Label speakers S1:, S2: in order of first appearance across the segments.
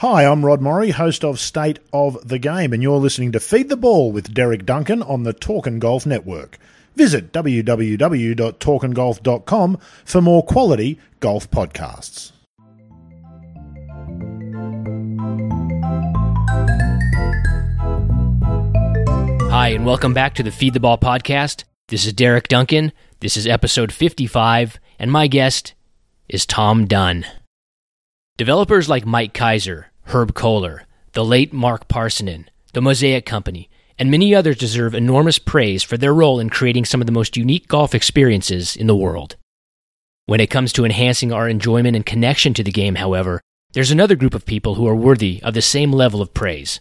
S1: Hi, I'm Rod Morri, host of State of the Game, and you're listening to Feed the Ball with Derek Duncan on the Talkin' Golf Network. Visit www.talkandgolf.com for more quality golf podcasts.
S2: Hi, and welcome back to the Feed the Ball podcast. This is Derek Duncan. This is episode 55, and my guest is Tom Dunne. Developers like Mike Keiser, Herb Kohler, the late Mark Parsinen, the Mosaic Company, and many others deserve enormous praise for their role in creating some of the most unique golf experiences in the world. When it comes to enhancing our enjoyment and connection to the game, however, there's another group of people who are worthy of the same level of praise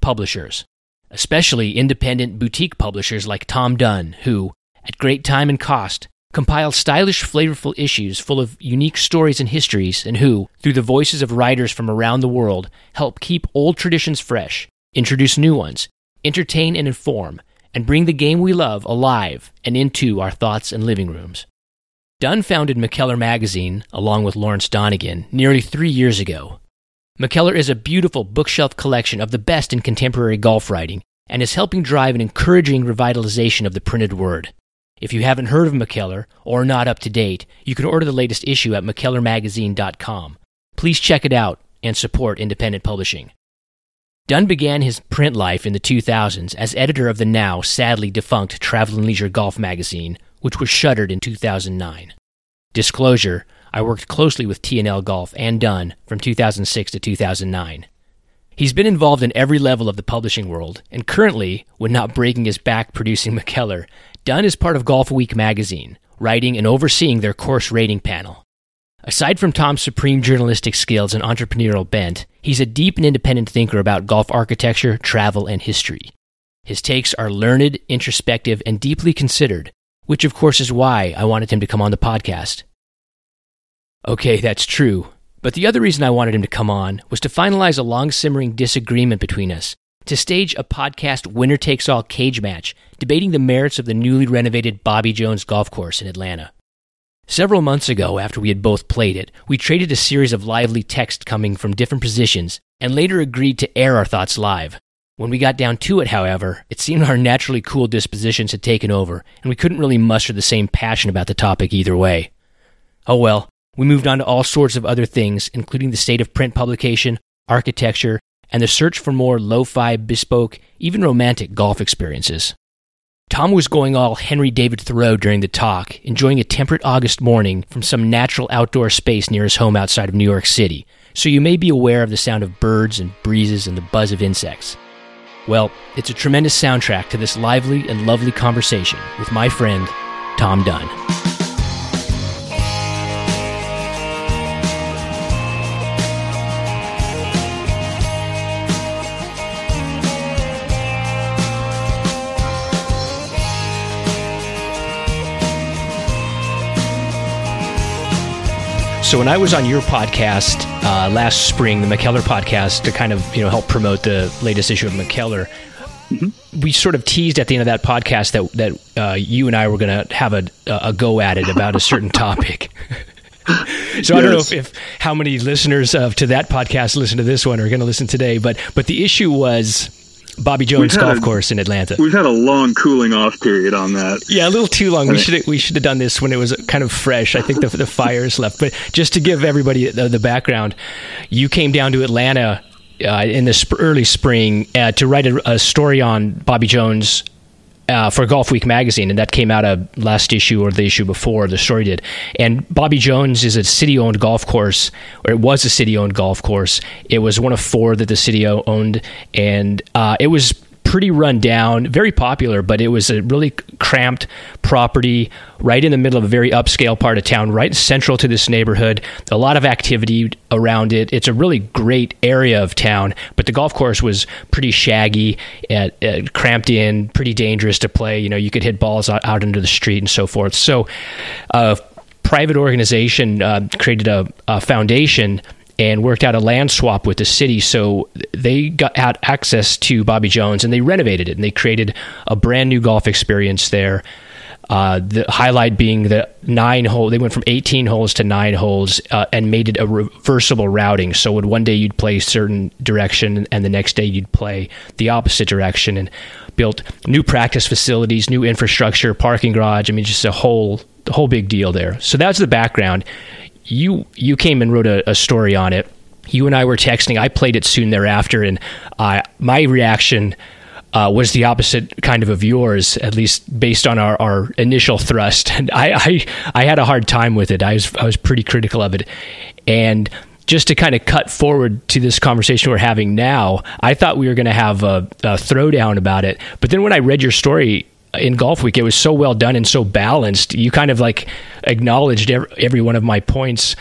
S2: publishers, especially independent boutique publishers like Tom Dunne, who, at great time and cost, compile stylish, flavorful issues full of unique stories and histories, and who, through the voices of writers from around the world, help keep old traditions fresh, introduce new ones, entertain and inform, and bring the game we love alive and into our thoughts and living rooms. Dunne founded McKellar Magazine, along with Lawrence Donegan, nearly three years ago. McKellar is a beautiful bookshelf collection of the best in contemporary golf writing and is helping drive an encouraging revitalization of the printed word. If you haven't heard of McKellar or are not up to date, you can order the latest issue at McKellarMagazine.com. Please check it out and support independent publishing. Dunne began his print life in the 2000s as editor of the now sadly defunct Travel and Leisure Golf magazine, which was shuttered in 2009. Disclosure, I worked closely with T&L Golf and Dunne from 2006 to 2009. He's been involved in every level of the publishing world, and currently, when not breaking his back producing McKellar, Dunne is part of Golf Week magazine, writing and overseeing their course rating panel. Aside from Tom's supreme journalistic skills and entrepreneurial bent, he's a deep and independent thinker about golf architecture, travel, and history. His takes are learned, introspective, and deeply considered, which of course is why I wanted him to come on the podcast. Okay, that's true. But the other reason I wanted him to come on was to finalize a long simmering disagreement between us to stage a podcast winner takes all cage match debating the merits of the newly renovated Bobby Jones golf course in Atlanta. Several months ago, after we had both played it, we traded a series of lively texts coming from different positions and later agreed to air our thoughts live. When we got down to it, however, it seemed our naturally cool dispositions had taken over, and we couldn't really muster the same passion about the topic either way. Oh well, we moved on to all sorts of other things, including the state of print publication, architecture, and the search for more lo fi, bespoke, even romantic golf experiences. Tom was going all Henry David Thoreau during the talk, enjoying a temperate August morning from some natural outdoor space near his home outside of New York City, so you may be aware of the sound of birds and breezes and the buzz of insects. Well, it's a tremendous soundtrack to this lively and lovely conversation with my friend, Tom Dunne. So when I was on your podcast uh, last spring, the McKellar podcast, to kind of you know help promote the latest issue of McKellar, mm-hmm. we sort of teased at the end of that podcast that that uh, you and I were going to have a, a go at it about a certain topic. so yes. I don't know if, if, how many listeners of to that podcast listen to this one are going to listen today, but but the issue was Bobby Jones Golf a, Course in Atlanta.
S3: We've had a long cooling off period on that.
S2: Yeah, a little too long. We should we should have done this when it was kind of fresh. I think the the fires left. But just to give everybody the, the background, you came down to Atlanta uh, in the sp- early spring uh, to write a, a, story on Bobby Jones uh, for Golf Week magazine, and that came out of last issue or the issue before the story did. And Bobby Jones is a city-owned golf course, or it was a city-owned golf course. It was one of four that the city owned, and uh, it was pretty run down, very popular, but it was a really cramped property right in the middle of a very upscale part of town, right central to this neighborhood. A lot of activity around it. It's a really great area of town, but the golf course was pretty shaggy, and, uh, cramped in, pretty dangerous to play. You know, you could hit balls out, out into the street and so forth. So, a private organization uh, created a, a foundation and worked out a land swap with the city. So they got had access to Bobby Jones and they renovated it and they created a brand new golf experience there. Uh, the highlight being the nine hole. They went from 18 holes to nine holes uh, and made it a reversible routing. So when one day you'd play certain direction and the next day you'd play the opposite direction, and built new practice facilities, new infrastructure, parking garage. I mean, just a whole whole big deal there. So that's the background. You you came and wrote a, a story on it. You and I were texting. I played it soon thereafter, and my reaction uh, was the opposite kind of of yours, at least based on our, our initial thrust. And I, I, I had a hard time with it. I was I was pretty critical of it, and just to kind of cut forward to this conversation we're having now, I thought we were going to have a, a throwdown about it. But then when I read your story in Golf Week, it was so well done and so balanced. You kind of like acknowledged every, one of my points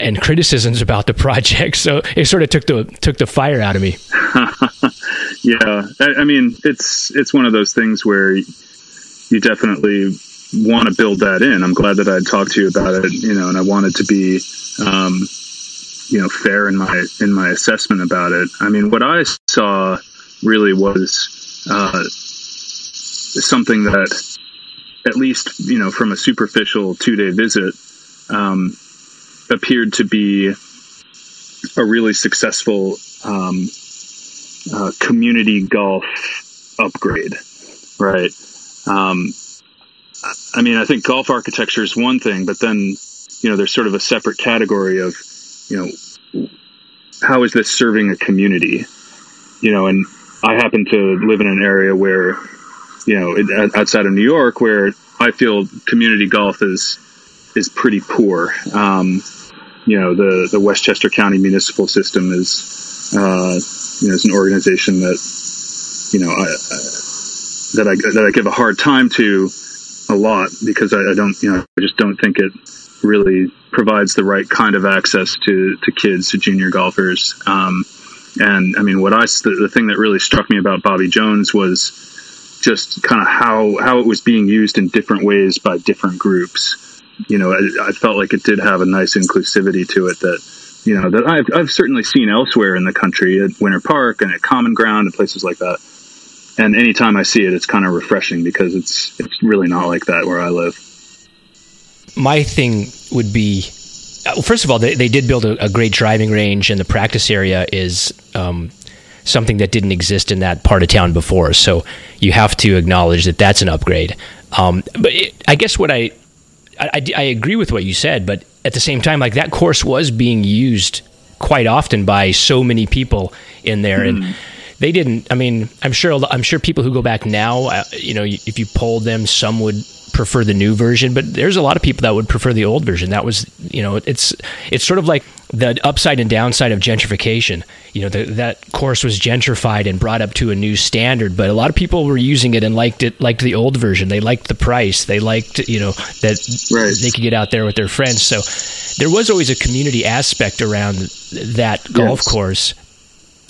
S2: and criticisms about the project. So it sort of took the took the fire out of me.
S3: yeah, I, I, mean, it's it's one of those things where you definitely want to build that in. I'm glad that I talked to you about it, you know, and I wanted to be, um, you know, fair in my in my assessment about it. I mean, what I saw really was uh, something that, at least you know, from a superficial two day visit. Um, appeared to be a really successful um, uh, community golf upgrade, right? Um, I mean, I think golf architecture is one thing, but then you know, there's sort of a separate category of you know, how is this serving a community? You know, and I happen to live in an area where, you know, outside of New York, where I feel community golf is is pretty poor. Um, you know, the, the Westchester County municipal system is, uh, you know, is an organization that, you know, I, I, that I, that I give a hard time to a lot because I, I don't, you know, I just don't think it really provides the right kind of access to, to kids, to junior golfers. Um, and I mean, what I, the, the thing that really struck me about Bobby Jones was just kind of how, how it was being used in different ways by different groups you know, I, I, felt like it did have a nice inclusivity to it that, you know, that I've, I've certainly seen elsewhere in the country at Winter Park and at Common Ground and places like that. And anytime I see it, it's kind of refreshing because it's it's really not like that where I live.
S2: My thing would be, first of all, they, they did build a, a, great driving range, and the practice area is um, something that didn't exist in that part of town before. So you have to acknowledge that that's an upgrade. Um, but it, I guess what I I, I, agree with what you said, but at the same time, like that course was being used quite often by so many people in there, mm. and hmm. they didn't. I mean, I'm sure I'm sure people who go back now, uh, you know, if you polled them, some would prefer the new version, but there's a lot of people that would prefer the old version. That was, you know, it's it's sort of like the upside and downside of gentrification. You know, the, that course was gentrified and brought up to a new standard, but a lot of people were using it and liked it, liked the old version. They liked the price. They liked, you know, that right. they could get out there with their friends. So there was always a community aspect around that golf yes. course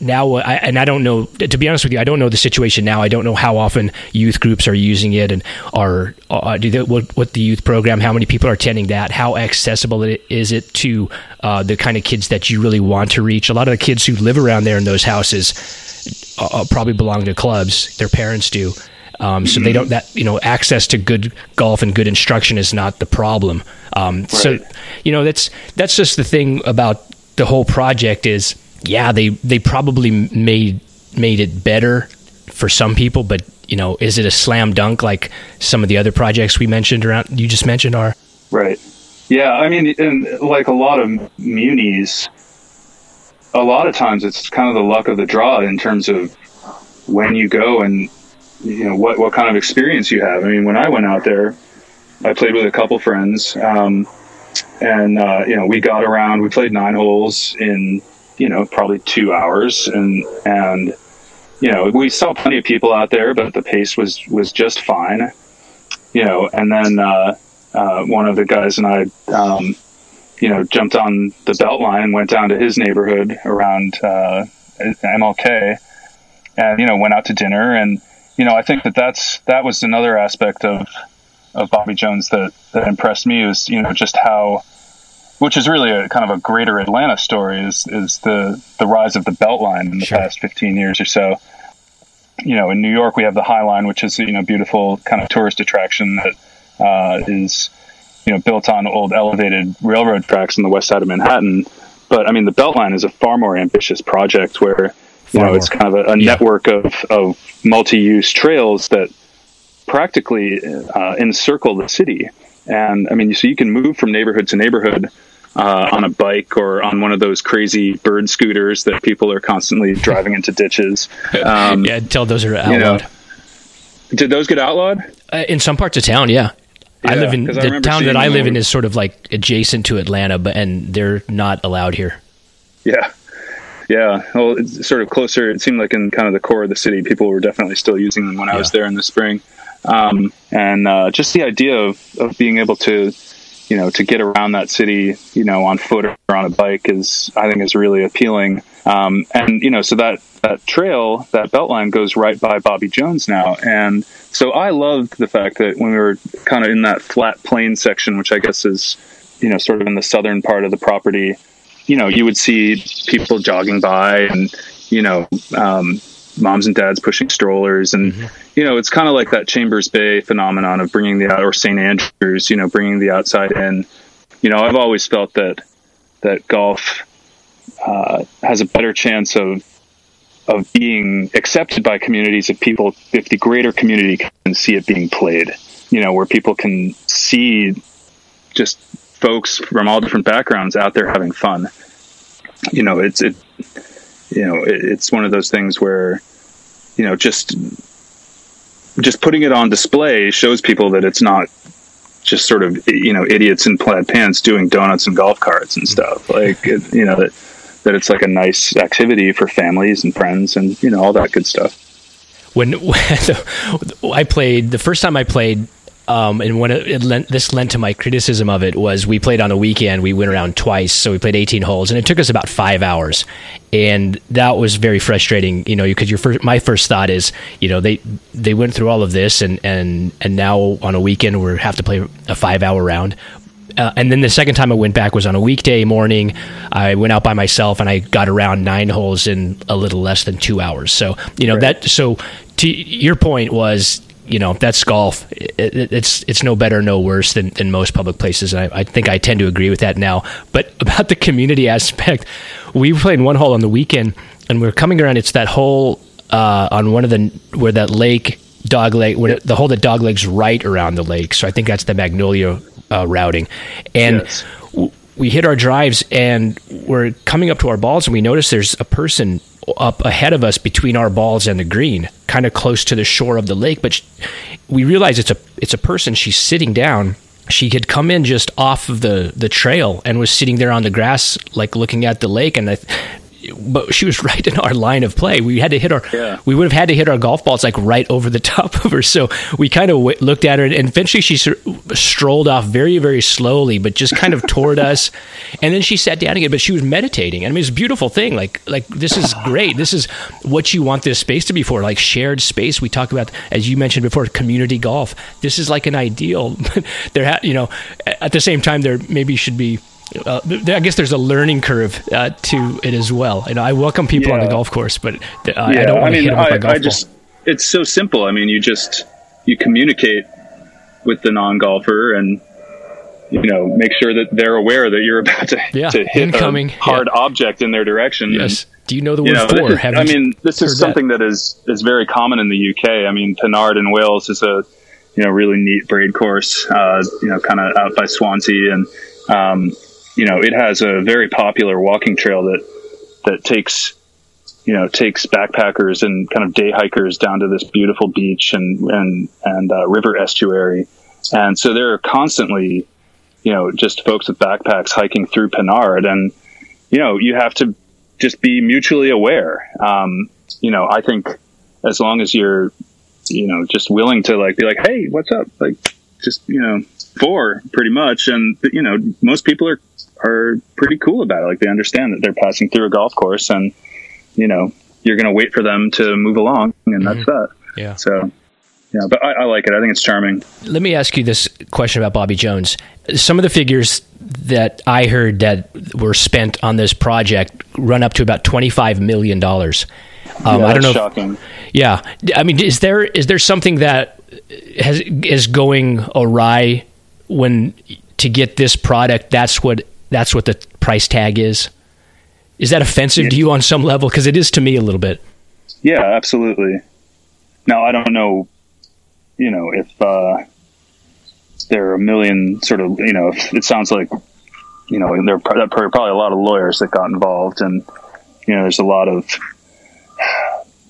S2: now I, and I don't know to be honest with you I don't know the situation now I don't know how often youth groups are using it and are uh, do they, what, what the youth program how many people are attending that how accessible it, is it to uh, the kind of kids that you really want to reach a lot of the kids who live around there in those houses uh, uh probably belong to clubs their parents do um, so mm-hmm. they don't that you know access to good golf and good instruction is not the problem um, right. so you know that's that's just the thing about the whole project is yeah, they they probably made made it better for some people, but you know, is it a slam dunk like some of the other projects we mentioned around you just mentioned are?
S3: Right. Yeah, I mean, and like a lot of munis, a lot of times it's kind of the luck of the draw in terms of when you go and you know what what kind of experience you have. I mean, when I went out there, I played with a couple friends, um, and uh, you know we got around. We played nine holes in you know, probably two hours, and and you know, we saw plenty of people out there, but the pace was was just fine, you know. And then uh, uh, one of the guys and I, um, you know, jumped on the Beltline and went down to his neighborhood around uh, MLK, and you know, went out to dinner, and you know, I think that that's that was another aspect of of Bobby Jones that that impressed me was you know just how which is really a kind of a greater Atlanta story is is the the rise of the Beltline in the sure. past 15 years or so. You know, in New York we have the High Line, which is you know beautiful kind of tourist attraction that uh, is you know built on old elevated railroad tracks on the west side of Manhattan. But I mean, the Beltline is a far more ambitious project where you know it's kind of a, a yeah. network of, of multi-use trails that practically uh, encircle the city. And I mean, so you can move from neighborhood to neighborhood uh, on a bike or on one of those crazy bird scooters that people are constantly driving into ditches.
S2: Um, yeah, tell those are outlawed. You know,
S3: did those get outlawed?
S2: Uh, in some parts of town, yeah. yeah I live in the town that I live in is sort of like adjacent to Atlanta, but and they're not allowed here.
S3: Yeah, yeah. Well, it's sort of closer. It seemed like in kind of the core of the city, people were definitely still using them when yeah. I was there in the spring. Um, and uh, just the idea of, of being able to, you know, to get around that city, you know, on foot or on a bike is, I think, is really appealing. Um, and you know, so that that trail, that beltline goes right by Bobby Jones now, and so I loved the fact that when we were kind of in that flat plain section, which I guess is, you know, sort of in the southern part of the property, you know, you would see people jogging by and, you know, um, moms and dads pushing strollers and mm-hmm. You know it's kind of like that chambers bay phenomenon of bringing the out or st andrews you know bringing the outside in. You know i've always felt that that golf uh, has a better chance of of being accepted by communities if people if the greater community can see it being played you know where people can see just folks from all different backgrounds out there having fun. You know it's it you know, it, it's one of those things where, you know, just just putting it on display shows people that it's not just sort of you know idiots in plaid pants doing donuts and golf carts and stuff. Like it, you know that that it's like a nice activity for families and friends and you know all that good stuff.
S2: When, when I played the first time I played um, and when it, it lent, this lent to my criticism of it was we played on a weekend. We went around twice, so we played 18 holes, and it took us about five hours, and that was very frustrating. You know, because your first, my first thought is, you know, they they went through all of this, and and and now on a weekend we have to play a five hour round. Uh, and then the second time I went back was on a weekday morning. I went out by myself and I got around nine holes in a little less than two hours. So you know right. that. So to your point was you know that's golf. It, it, it's it's no better, no worse than, than most public places. I, I, think I tend to agree with that now. But about the community aspect, we played one hole on the weekend, and we are coming around. It's that hole uh, on one of the where that lake dog leg, where the hole that dog legs right around the lake. So I think that's the Magnolia uh, routing, and. Yes. W- we hit our drives and we're coming up to our balls and we notice there's a person up ahead of us between our balls and the green, kind of close to the shore of the lake. But she, we realize it's a it's a person. She's sitting down. She had come in just off of the the trail and was sitting there on the grass, like looking at the lake. And I, but she was right in our line of play. We had to hit our, yeah. we would have had to hit our golf balls like right over the top of her. So we kind of w- looked at her, and eventually she strolled off very, very slowly, but just kind of toward us. And then she sat down again. But she was meditating. I mean, it's a beautiful thing. Like, like this is great. This is what you want this space to be for, like shared space. We talk about, as you mentioned before, community golf. This is like an ideal. there, ha- you know, at the same time, there maybe should be uh, I guess there's a learning curve uh, to it as well. You know, I welcome people yeah. on the golf course, but uh, yeah. I don't want to hit them with I, a golf I just, ball.
S3: It's so simple. I mean, you just you communicate with the non-golfer and you know make sure that they're aware that you're about to, yeah, to hit incoming, a hard object in their direction.
S2: Yes. And, Do you know the word you know, for?
S3: I mean, this is something that? that is is very common in the UK. I mean, Pennard in Wales is a you know really neat Braid course. Uh, you know, kind of out by Swansea and. Um, you know, it has a very popular walking trail that that takes you know takes backpackers and kind of day hikers down to this beautiful beach and and and uh, river estuary, and so there are constantly you know just folks with backpacks hiking through Pennard, and you know you have to just be mutually aware. Um, you know, I think as long as you're you know just willing to like be like, hey, what's up, like just you know four pretty much. And you know most people are are pretty cool about it. Like they understand that they're passing through a golf course and, you know, you're going to wait for them to move along and mm-hmm. that's that.
S2: Yeah.
S3: So, yeah, but I, I, like it. I think it's charming.
S2: Let me ask you this question about Bobby Jones. Some of the figures that I heard that were spent on this project run up to about $25 million. Um,
S3: yeah, I don't know. Shocking.
S2: If, yeah. I mean, is there, is there something that has is going awry when to get this product that's what that's what the price tag is is that offensive yeah. to you on some level because it is to me a little bit
S3: yeah absolutely now i don't know you know if uh, there are a million sort of you know it sounds like you know there are probably a lot of lawyers that got involved and you know there's a lot of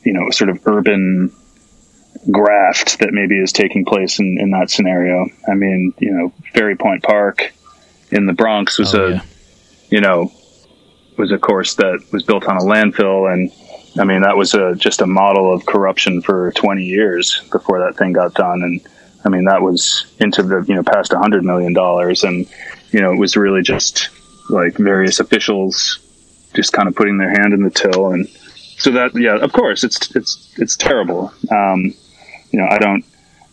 S3: you know sort of urban graft that maybe is taking place in, in that scenario. I mean, you know, Ferry Point Park in the Bronx was oh, a, yeah. you know, was a course that was built on a landfill. And I mean, that was a, just a model of corruption for 20 years before that thing got done. And I mean, that was into the, you know, past a hundred million dollars. And, you know, it was really just like various officials just kind of putting their hand in the till and, so that yeah of course it's it's it's terrible um, you know, I don't,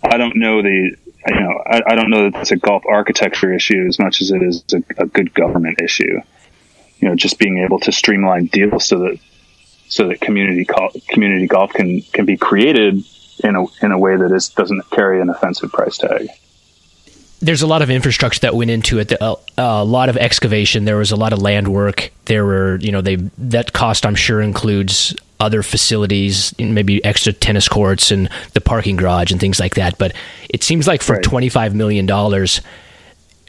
S3: I don't know the, you know, I, I don't know that it's a golf architecture issue as much as it is a, a good government issue. You know, just being able to streamline deals so that so that community community golf can can be created in a in a way that is doesn't carry an offensive price tag.
S2: There's a lot of infrastructure that went into it. A, uh, a lot of excavation. There was a lot of land work. There were, you know, they that cost I'm sure includes other facilities, maybe extra tennis courts and the parking garage and things like that. But it seems like for right. $25 million,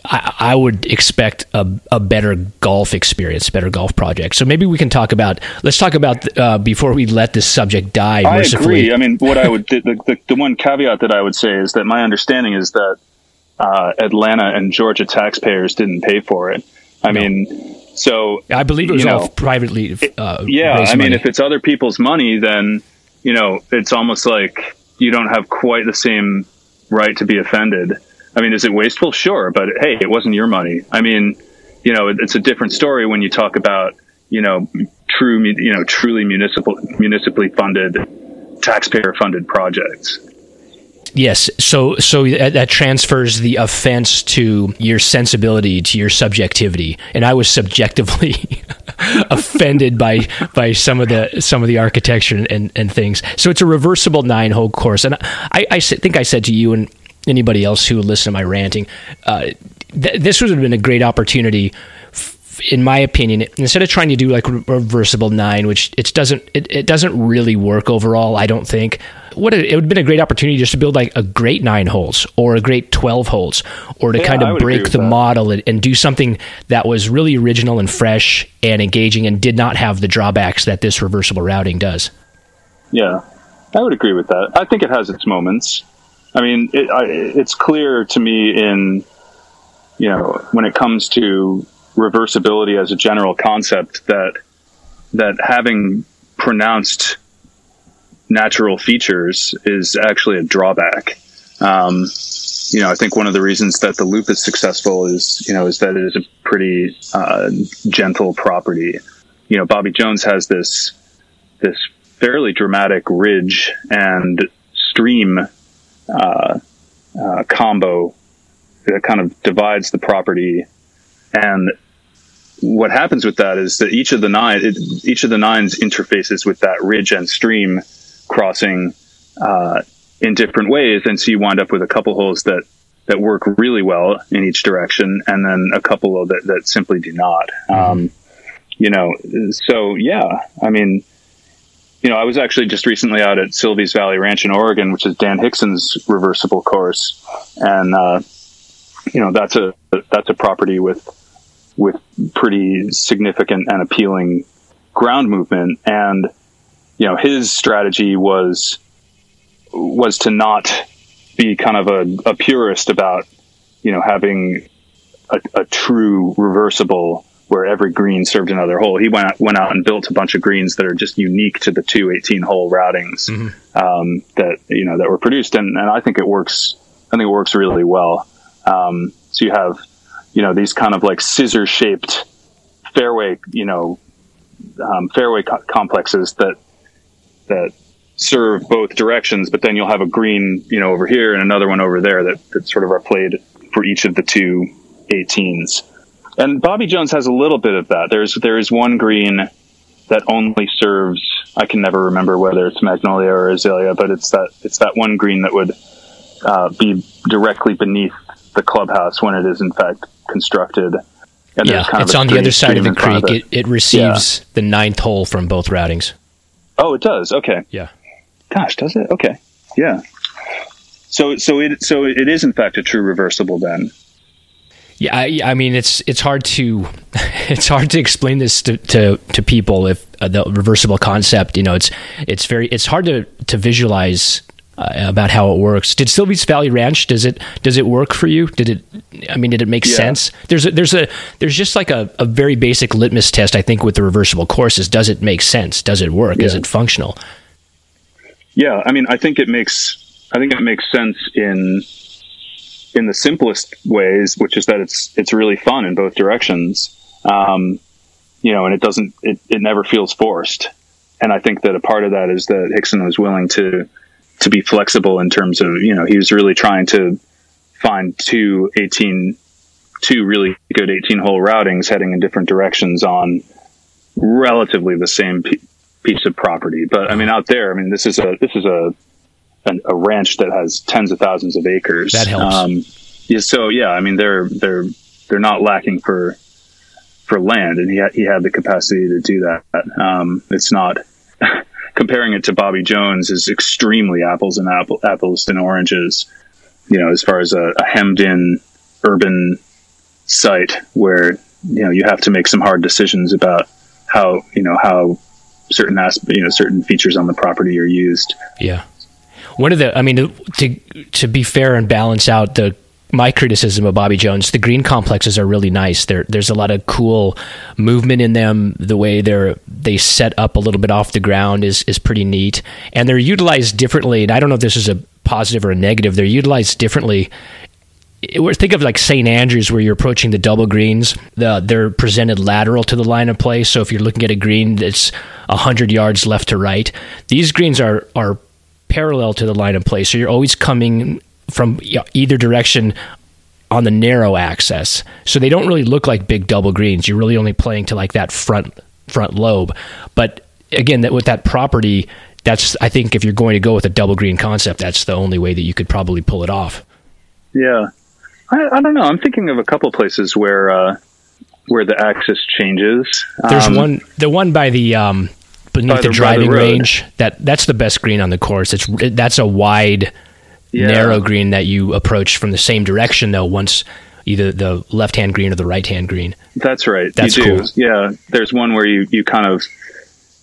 S2: I, I, would expect a, a, better golf experience, better golf project. So maybe we can talk about. Let's talk about uh, before we let this subject die.
S3: I agree. I mean, what I would the, the, the, one caveat that I would say is that my understanding is that uh, Atlanta and Georgia taxpayers didn't pay for it. I no. mean, so
S2: I believe it was all know, privately.
S3: Uh, yeah, I mean, money. if it's other people's money, then you know it's almost like you don't have quite the same right to be offended. I mean, is it wasteful? Sure, but hey, it wasn't your money. I mean, you know, it's a different story when you talk about you know true, you know, truly municipal, municipally funded, taxpayer funded projects.
S2: Yes, so so that, transfers the offense to your sensibility, to your subjectivity, and I was subjectively offended by by some of the some of the architecture and, and things. So it's a reversible nine hole course, and I, I think I said to you and anybody else who listened to my ranting, uh, th- this would have been a great opportunity in my opinion, instead of trying to do like reversible nine, which it doesn't it, it doesn't really work overall, I don't think. What it, it would have been a great opportunity just to build like a great nine holes or a great twelve holes, or to yeah, kind of break the that. model and, and do something that was really original and fresh and engaging and did not have the drawbacks that this reversible routing does.
S3: Yeah, I would agree with that. I think it has its moments. I mean, it, I, it's clear to me in you know when it comes to reversibility as a general concept that that having pronounced natural features is actually a drawback. Um, you know, I think one of the reasons that the loop is successful is, you know, is that it is a pretty uh, gentle property. You know, Bobby Jones has this this fairly dramatic ridge and stream uh, uh, combo that kind of divides the property and what happens with that is that each of the nine, it, each of the nines interfaces with that ridge and stream crossing uh, in different ways, and so you wind up with a couple holes that that work really well in each direction, and then a couple that that simply do not. Mm-hmm. Um, you know, so yeah, I mean, you know, I was actually just recently out at Silvies Valley Ranch in Oregon, which is Dan Hixson's reversible course, and uh, you know that's a that's a property with with pretty significant and appealing ground movement. And, you know, his strategy was, was to not be kind of a, a purist about, you know, having a, a, true reversible where every green served another hole. He went out, went out and built a bunch of greens that are just unique to the two 18 hole routings mm-hmm. um, that you know that were produced, and, and I think it works. I think it works really well. Um, so you have you know, these kind of like scissor shaped fairway, you know, um, fairway co- complexes that, that serve both directions, but then you'll have a green, you know, over here and another one over there that, that sort of are played for each of the two 18s. And Bobby Jones has a little bit of that. There's, there is one green that only serves, I can never remember whether it's Magnolia or Azalea, but it's that, it's that one green that would uh, be directly beneath the clubhouse when it is in fact constructed.
S2: And yeah, kind it's on the other side of the creek. It. it. It, receives yeah. the ninth hole from both routings.
S3: Oh, it does. Okay.
S2: Yeah.
S3: Gosh, does it? Okay. Yeah. So, so it, so it is in fact a true reversible then.
S2: Yeah, I, I, mean it's it's hard to it's hard to explain this to to, to people if uh, the reversible concept. You know, it's it's very it's hard to to visualize uh, about how it works. Did Silvies Valley Ranch does it does it work for you? Did it? I mean, did it make yeah. sense? There's a, there's a there's just like a, a very basic litmus test. I think with the reversible courses, does it make sense? Does it work? Yeah. Is it functional?
S3: Yeah, I mean, I think it makes I think it makes sense in in the simplest ways, which is that it's it's really fun in both directions. Um, you know, and it doesn't it, it never feels forced. And I think that a part of that is that Hixson was willing to to be flexible in terms of you know he was really trying to find two 18 two really good 18 hole routings heading in different directions on relatively the same piece of property. But I mean, out there, I mean, this is a this is a an, a ranch that has tens of thousands of acres.
S2: That helps. Um,
S3: yeah, so yeah, I mean they're they're they're not lacking for for land, and he had, he had the capacity to do that. Um, it's not comparing it to Bobby Jones is extremely apples and apple, apples and oranges. You know, as far as a, a hemmed in urban site where you know you have to make some hard decisions about how you know how certain aspects, you know certain features on the property are used.
S2: Yeah one of the I mean to to be fair and balance out the my criticism of Bobby Jones, the green complexes are really nice. There, there's a lot of cool movement in them. The way they're they set up a little bit off the ground is is pretty neat, and they're utilized differently. And I don't know if this is a positive or a negative. They're utilized differently. Think of like St. Andrews, where you're approaching the double greens. The, they're presented lateral to the line of play. So if you're looking at a green that's hundred yards left to right, these greens are are parallel to the line of play. So you're always coming from either direction on the narrow access. So they don't really look like big double greens. You're really only playing to like that front front lobe. But again, that with that property, that's I think if you're going to go with a double green concept, that's the only way that you could probably pull it off.
S3: Yeah, I, I don't know. I'm thinking of a couple places where uh, where the axis changes.
S2: There's um, one, the one by the um, beneath the, the, driving the range. That that's the best green on the course. It's that's a wide, yeah. narrow green that you approach from the same direction though. Once either the left hand green or the right hand green.
S3: That's right. That's you do. Cool. Yeah. There's one where you you kind of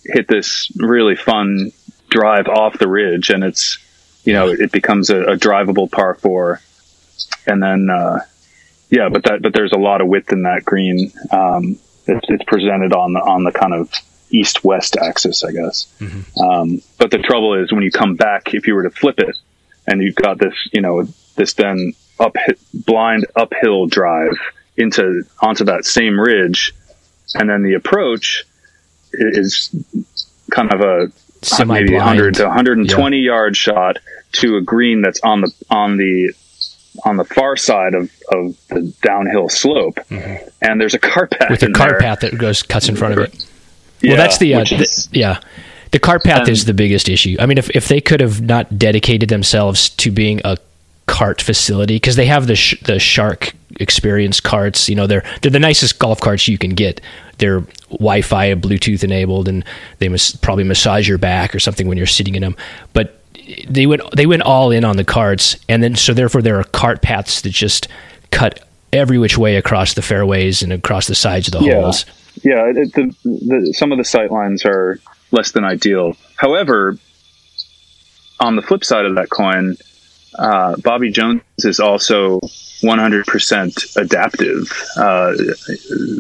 S3: hit this really fun drive off the ridge, and it's you know it becomes a, a drivable par four, and then. Uh, yeah, but that but there's a lot of width in that green. Um, it's, it's presented on the on the kind of east west axis, I guess. Mm-hmm. Um, but the trouble is when you come back, if you were to flip it and you've got this, you know, this then up blind uphill drive into onto that same ridge, and then the approach is kind of a Semi-blind. maybe 100 to 120 yeah. yard shot to a green that's on the on the on the far side of, of the downhill slope, mm-hmm. and there's a car path
S2: with a car there. path that goes cuts in front of it. Yeah, well, that's the, uh, is, the yeah. The cart path is the biggest issue. I mean, if if they could have not dedicated themselves to being a cart facility because they have the sh- the Shark experience carts. You know, they're they're the nicest golf carts you can get. They're Wi-Fi, and Bluetooth enabled, and they must probably massage your back or something when you're sitting in them. But they went they went all in on the carts, and then so therefore there are cart paths that just cut every which way across the fairways and across the sides of the yeah. holes
S3: yeah, it, the, the, some of the sight lines are less than ideal. However, on the flip side of that coin, uh, Bobby Jones is also 100% adaptive, uh,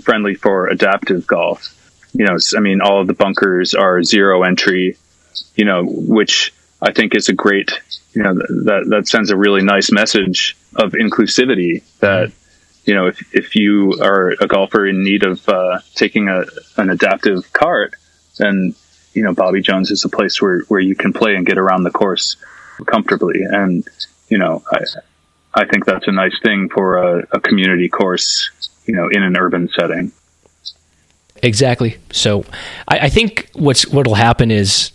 S3: friendly for adaptive golf. You know, I mean, all of the bunkers are zero entry, you know, which I think is a great, you know, that, that sends a really nice message of inclusivity that you know, if, if you are a golfer in need of uh, taking a, an adaptive cart, then, you know, Bobby Jones is a place where, where you can play and get around the course comfortably. And, you know, I, I think that's a nice thing for a, a community course, you know, in an urban setting.
S2: Exactly. So I, I think what's, what'll happen is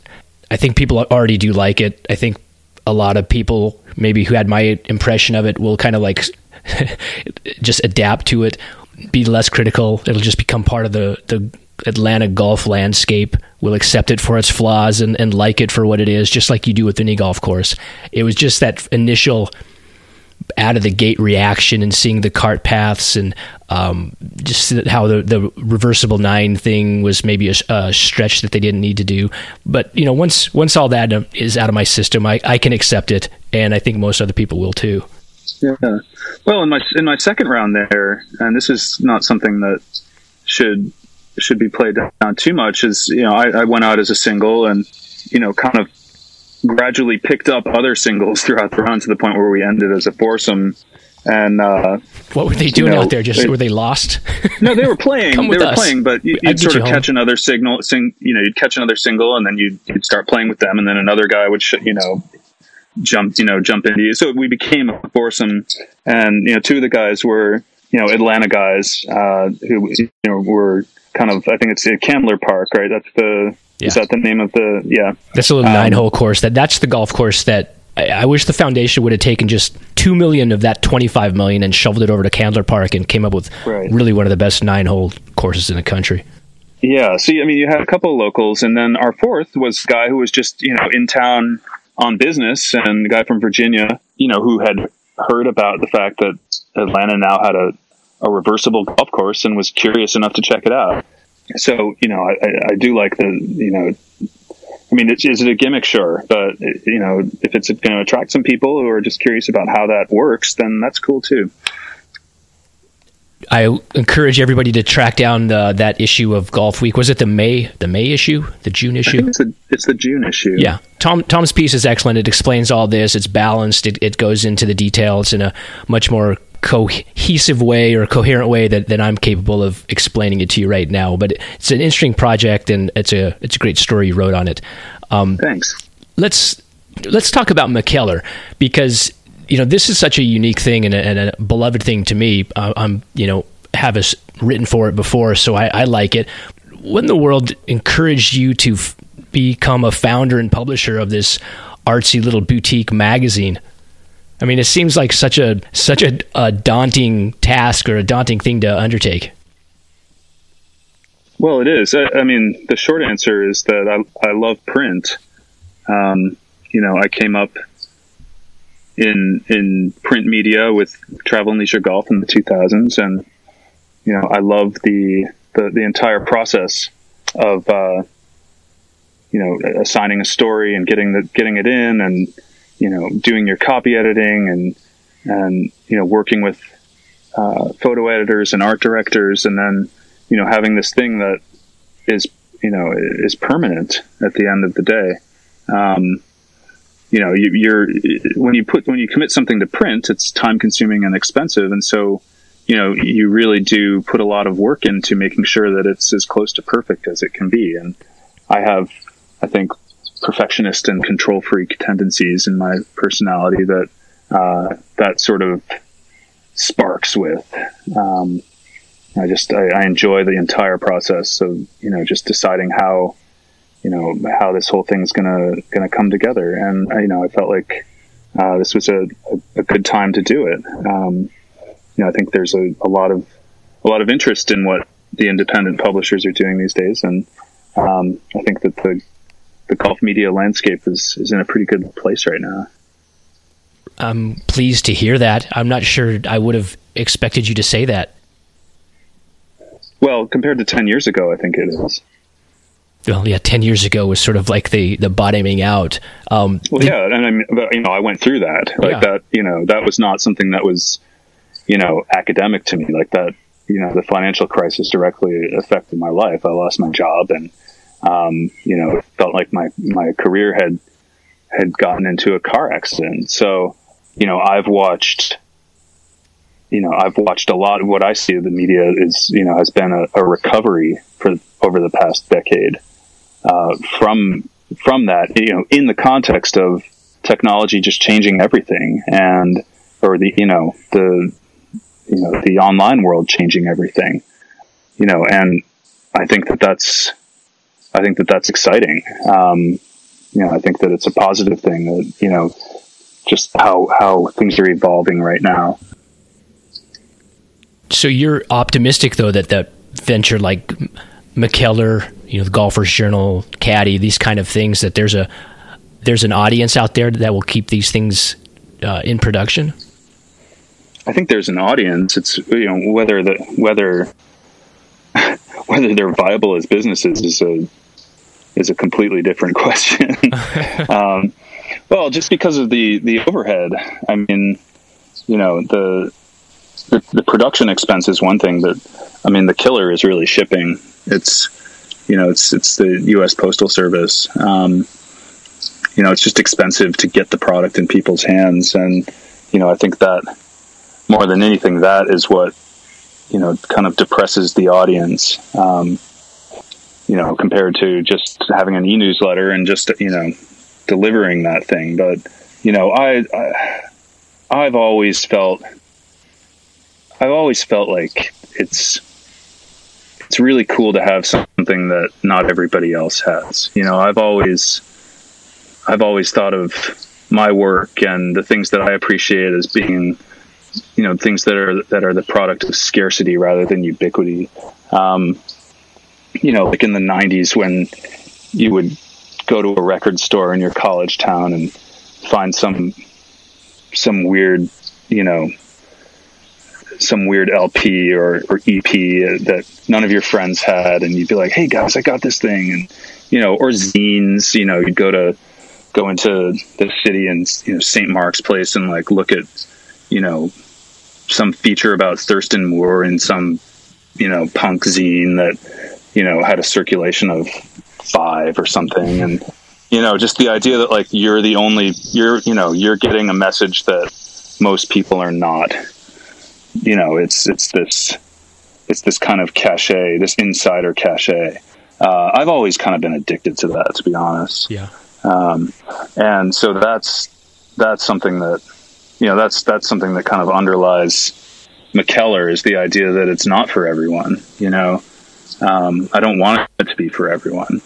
S2: I think people already do like it. I think a lot of people maybe who had my impression of it will kind of like just adapt to it, be less critical. It'll just become part of the the Atlanta golf landscape. Will accept it for its flaws and, and like it for what it is, just like you do with any golf course. It was just that initial out of the gate reaction and seeing the cart paths and um, just how the, the reversible nine thing was maybe a, a, stretch that they didn't need to do. But you know, once once all that is out of my system, I, I can accept it, and I think most other people will too.
S3: Yeah. Well, in my in my second round there, and this is not something that should should be played down too much. Is you know, I, I went out as a single, and you know, kind of gradually picked up other singles throughout the round to the point where we ended as a foursome. And uh,
S2: what were they doing you know, out there? Just they, were they lost?
S3: no, they were playing. they were us. playing, but you, would sort of catch another signal. Sing, you know, you'd catch another single, and then you'd, you'd start playing with them, and then another guy would, sh- you know, jump, you know, jump into you. So we became a foursome, and you know, two of the guys were, you know, Atlanta guys uh, who you know were kind of. I think it's Candler Park, right? That's the yeah. Is that the name of the? Yeah,
S2: that's a little um, nine hole course. That that's the golf course that I, I, wish the foundation would have taken just two million of that twenty five million and shoveled it over to Candler Park and came up with right. really one of the best nine hole courses in the country.
S3: Yeah, see, I mean, you had a couple of locals, and then our fourth was a guy who was just you know in town on business, and a guy from Virginia, you know, who had heard about the fact that Atlanta now had a a reversible golf course and was curious enough to check it out so you know, I, I do like the you know, I mean, is it a gimmick? Sure, but you know, if it's going to attract some people who are just curious about how that works, then that's cool too.
S2: I encourage everybody to track down the, that issue of Golf Week. Was it the May the May issue, the June issue?
S3: it's, the, it's the June issue.
S2: Yeah, Tom Tom's piece is excellent. It explains all this. It's balanced. It, it goes into the details in a much more cohesive way or coherent way that, that I'm capable of explaining it to you right now. But it's an interesting project and it's a it's a great story you wrote on it.
S3: Um, Thanks.
S2: Let's let's talk about McKellar because you know this is such a unique thing and a, and a beloved thing to me. Uh, I'm you know have us written for it before, so I, I like it. When the world encouraged you to f- become a founder and publisher of this artsy little boutique magazine, I mean, it seems like such a such a, a daunting task or a daunting thing to undertake.
S3: Well, it is. I, I mean, the short answer is that I, I love print. Um, you know, I came up in in print media with Travel and Leisure Golf in the 2000s, and you know, I love the the, the entire process of uh, you know assigning a story and getting the getting it in and you know, doing your copy editing and, and, you know, working with, uh, photo editors and art directors and then, you know, having this thing that is, you know, is permanent at the end of the day. Um, you know, you, are when you put when you commit something to print, it's time consuming and expensive, and so you know you really do put a lot of work into making sure that it's as close to perfect as it can be. And I have, I think, perfectionist and control freak tendencies in my personality that uh, that sort of sparks with. Um, I just I, I, enjoy the entire process of you know just deciding how you know how this whole thing's gonna gonna come together, and you know I felt like uh, this was a, a, a, good time to do it. Um, you know I think there's a, a lot of a lot of interest in what the independent publishers are doing these days, and um, I think that the the golf media landscape is, is in a pretty good place right now.
S2: I'm pleased to hear that. I'm not sure I would have expected you to say that.
S3: Well, compared to 10 years ago, I think it is.
S2: Well, yeah, 10 years ago was sort of like the, the bottoming out.
S3: Um, well, the, yeah, and I mean, you know, I went through that. Like yeah. that, you know, that was not something that was, you know, academic to me. Like that, you know, the financial crisis directly affected my life. I lost my job and, um, you know, it felt like my, my career had, had gotten into a car accident. So, you know, I've watched, you know, I've watched a lot of what I see of the media is, you know, has been a, a recovery for over the past decade, uh, from, from that, you know, in the context of technology just changing everything and, or the, you know, the, you know, the online world changing everything, you know, and I think that that's, I think that that's exciting. Um, you know, I think that it's a positive thing that, you know, just how how things are evolving right now.
S2: So you're optimistic though that that venture like McKellar, you know, the Golfers Journal, Caddy, these kind of things that there's a there's an audience out there that will keep these things uh, in production.
S3: I think there's an audience. It's you know whether the whether whether they're viable as businesses is a is a completely different question. um, well, just because of the the overhead. I mean, you know the, the the production expense is one thing, but I mean the killer is really shipping. It's you know it's it's the U.S. Postal Service. Um, you know, it's just expensive to get the product in people's hands, and you know I think that more than anything, that is what you know kind of depresses the audience. Um, you know, compared to just having an e-newsletter and just you know delivering that thing. But you know, I, I I've always felt I've always felt like it's it's really cool to have something that not everybody else has. You know, I've always I've always thought of my work and the things that I appreciate as being you know things that are that are the product of scarcity rather than ubiquity. Um, you know, like in the '90s when you would go to a record store in your college town and find some some weird, you know, some weird LP or, or EP that none of your friends had, and you'd be like, "Hey guys, I got this thing," and you know, or zines. You know, you'd go to go into the city and you know St. Mark's Place and like look at you know some feature about Thurston Moore in some you know punk zine that you know had a circulation of five or something. And you know just the idea that like you're the only you're you know you're getting a message that most people are not. You know it's it's this it's this kind of cachet this insider cachet. Uh, i've always kind of been addicted to that to be honest.
S2: Yeah.
S3: Um, and so that's that's something that you know that's that's something that kind of underlies McKellar is the idea that it's not for everyone. You know, um, I don't want it to be for everyone.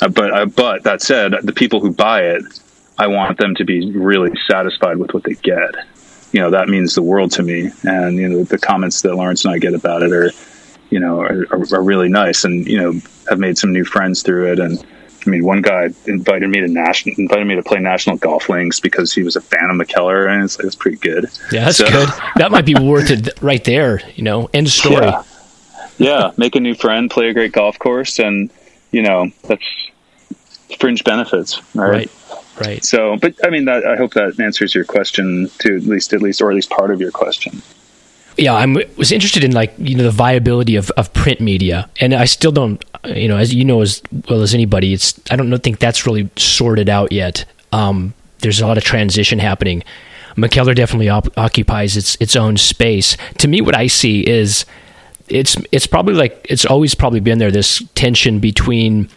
S3: Uh, but uh, but that said, the people who buy it, I want them to be really satisfied with what they get. You know, that means the world to me. And you know, the comments that Lawrence and I get about it are, you know, are, are, are really nice. And you know, have made some new friends through it. And I mean, one guy invited me to national invited me to play national golf links because he was a fan of McKellar, and it's, it's pretty good.
S2: Yeah, that's so, good. That might be worth it right there. You know, end story.
S3: Yeah. Yeah, make a new friend, play a great golf course, and you know that's fringe benefits, right?
S2: Right. Right.
S3: So, but I mean, that, I hope that answers your question to at least, at least, or at least part of your question
S2: yeah, I was interested in like you know the viability of, of print media, and I still don't, you know, as you know as well as anybody, it's I don't think that's really sorted out yet. Um, there's a lot of transition happening. McKellar definitely op- occupies its its own space. To me, what I see is it's it's probably like it's always probably been there. This tension between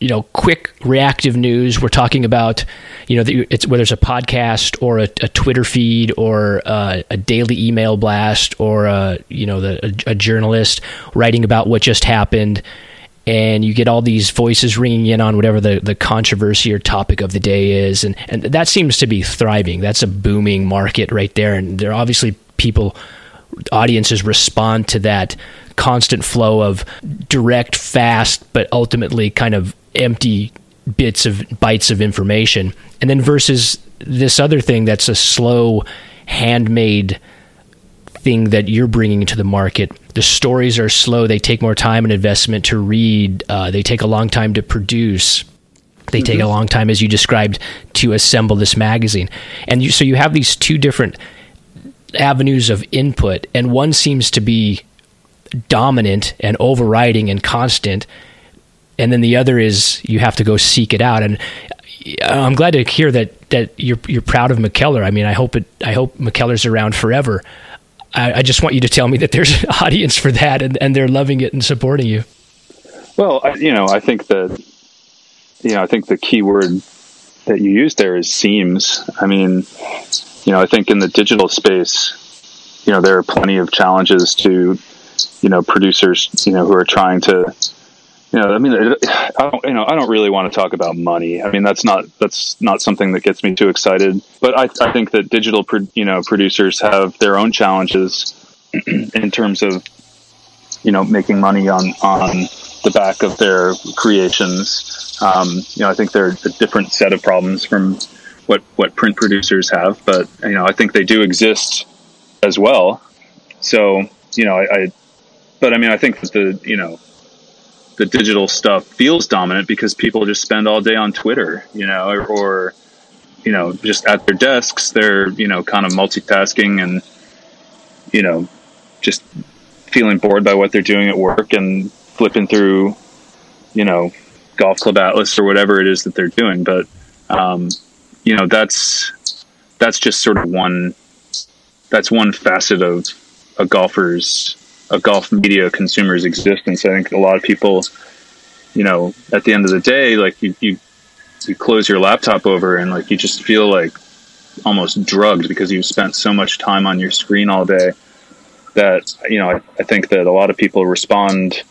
S2: you know quick reactive news. We're talking about you know it's whether it's a podcast or a, a twitter feed or a, a, daily email blast or a you know the, a, a, journalist writing about what just happened. And you get all these voices ringing in on whatever the, the controversy or topic of the day is. And, and that seems to be thriving. That's a booming market right there. And there are obviously people audiences respond to that constant flow of direct, fast, but ultimately kind of empty bits of bites of information. And then versus this other thing that's a slow, handmade thing that you're bringing to the market. The stories are slow. They take more time and investment to read. Uh, they take a long time to produce. They mm-hmm. take a long time, as you described, to assemble this magazine. And you, so you have these two different avenues of input, and one seems to be dominant and overriding and constant, and then the other is you have to go seek it out. And uh, I'm glad to hear that that you're you're proud of McKellar. I mean, I hope it. I hope McKellar's around forever. I, I just want you to tell me that there's an audience for that, and, and they're loving it and supporting you.
S3: Well, I, you know, I think that you know, I think the key word that you used there is seems. I mean, you know, I think in the digital space, you know, there are plenty of challenges to, you know, producers, you know, who are trying to, you know, I mean, I don't, you know, I don't really want to talk about money. I mean, that's not that's not something that gets me too excited. But I, I think that digital, pro, you know, producers have their own challenges in terms of, you know, making money on on the back of their creations. Um, you know, I think they're a different set of problems from what what print producers have, but you know, I think they do exist as well. So, you know, I, I but I mean, I think the you know the digital stuff feels dominant because people just spend all day on Twitter, you know, or, or you know, just at their desks, they're you know kind of multitasking and you know just feeling bored by what they're doing at work and flipping through, you know, Golf Club Atlas or whatever it is that they're doing. But um, you know, that's that's just sort of one that's one facet of a golfer's a golf media consumer's existence. I think a lot of people, you know, at the end of the day, like you, you, you close your laptop over and like you just feel like almost drugged because you've spent so much time on your screen all day that, you know, I, I think that a lot of people respond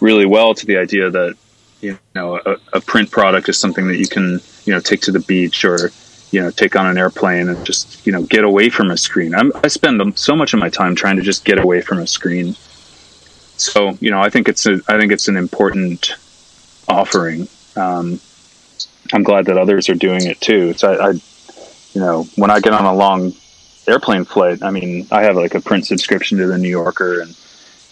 S3: really well to the idea that, you know, a, a print product is something that you can, you know, take to the beach or, you know take on an airplane and just you know get away from a screen. I'm, i spend so much of my time trying to just get away from a screen. So you know i think it's a, i think it's an important offering. Um, i'm glad that others are doing it too. So I, I you know when i get on a long airplane flight i mean i have like a print subscription to the new yorker and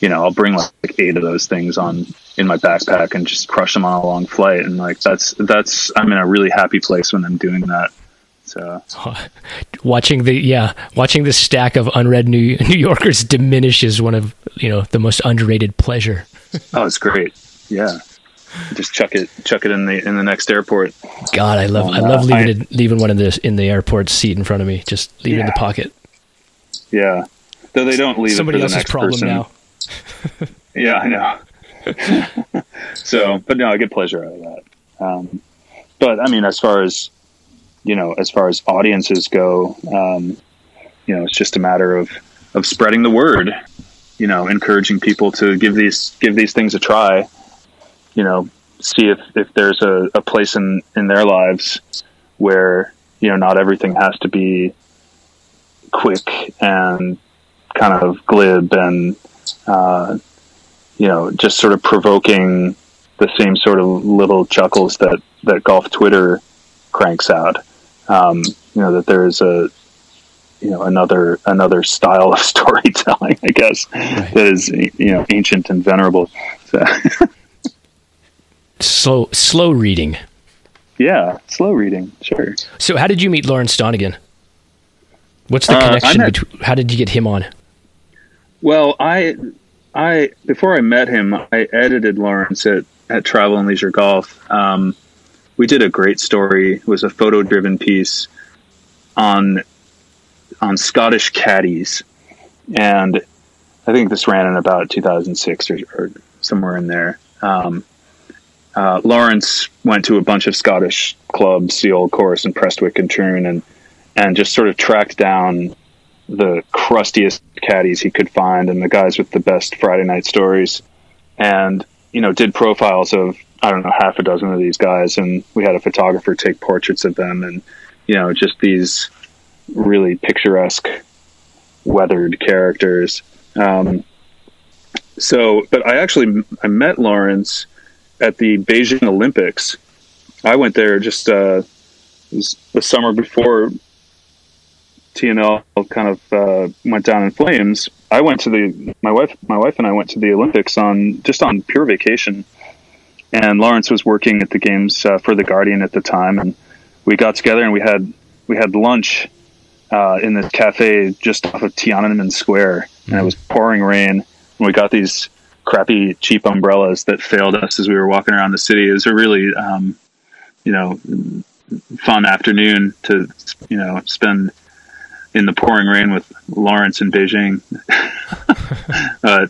S3: you know i'll bring like eight of those things on in my backpack and just crush them on a long flight and like that's that's i'm in a really happy place when i'm doing that so
S2: watching the yeah, watching the stack of unread New New Yorkers diminish is one of you know the most underrated pleasure.
S3: oh, it's great. Yeah, just chuck it chuck it in the in the next airport.
S2: God, I love um, I love leaving I, it leaving one of this in the airport seat in front of me. Just leave yeah. it in the pocket.
S3: Yeah, though they don't leave
S2: somebody
S3: else's
S2: problem
S3: person.
S2: now.
S3: yeah, I know. so, but no, I get pleasure out of that. Um, but I mean, as far as you know, as far as audiences go, um, you know, it's just a matter of of spreading the word. You know, encouraging people to give these give these things a try. You know, see if if there's a, a place in in their lives where you know not everything has to be quick and kind of glib and uh, you know just sort of provoking the same sort of little chuckles that that golf Twitter cranks out um, you know that there is a you know another another style of storytelling, I guess, right. that is you know ancient and venerable. So.
S2: slow slow reading.
S3: Yeah, slow reading. Sure.
S2: So, how did you meet Lawrence Donegan? What's the uh, connection? Met, between, how did you get him on?
S3: Well, I, I before I met him, I edited Lawrence at at Travel and Leisure Golf. Um, we did a great story. It was a photo driven piece on on Scottish caddies, and I think this ran in about 2006 or, or somewhere in there. Um, uh, Lawrence went to a bunch of Scottish clubs, the Old Course and Prestwick and Troon, and and just sort of tracked down the crustiest caddies he could find and the guys with the best Friday night stories, and you know did profiles of I don't know, half a dozen of these guys, and we had a photographer take portraits of them, and you know, just these really picturesque, weathered characters. Um, so, but I actually I met Lawrence at the Beijing Olympics. I went there just uh, the summer before TNL kind of uh, went down in flames. I went to the my wife my wife and I went to the Olympics on just on pure vacation and Lawrence was working at the games uh, for the Guardian at the time, and we got together and we had we had lunch uh, in this cafe just off of Tiananmen Square, and it was pouring rain, and we got these crappy cheap umbrellas that failed us as we were walking around the city. It was a really um, you know fun afternoon to you know spend in the pouring rain with Lawrence in Beijing. uh,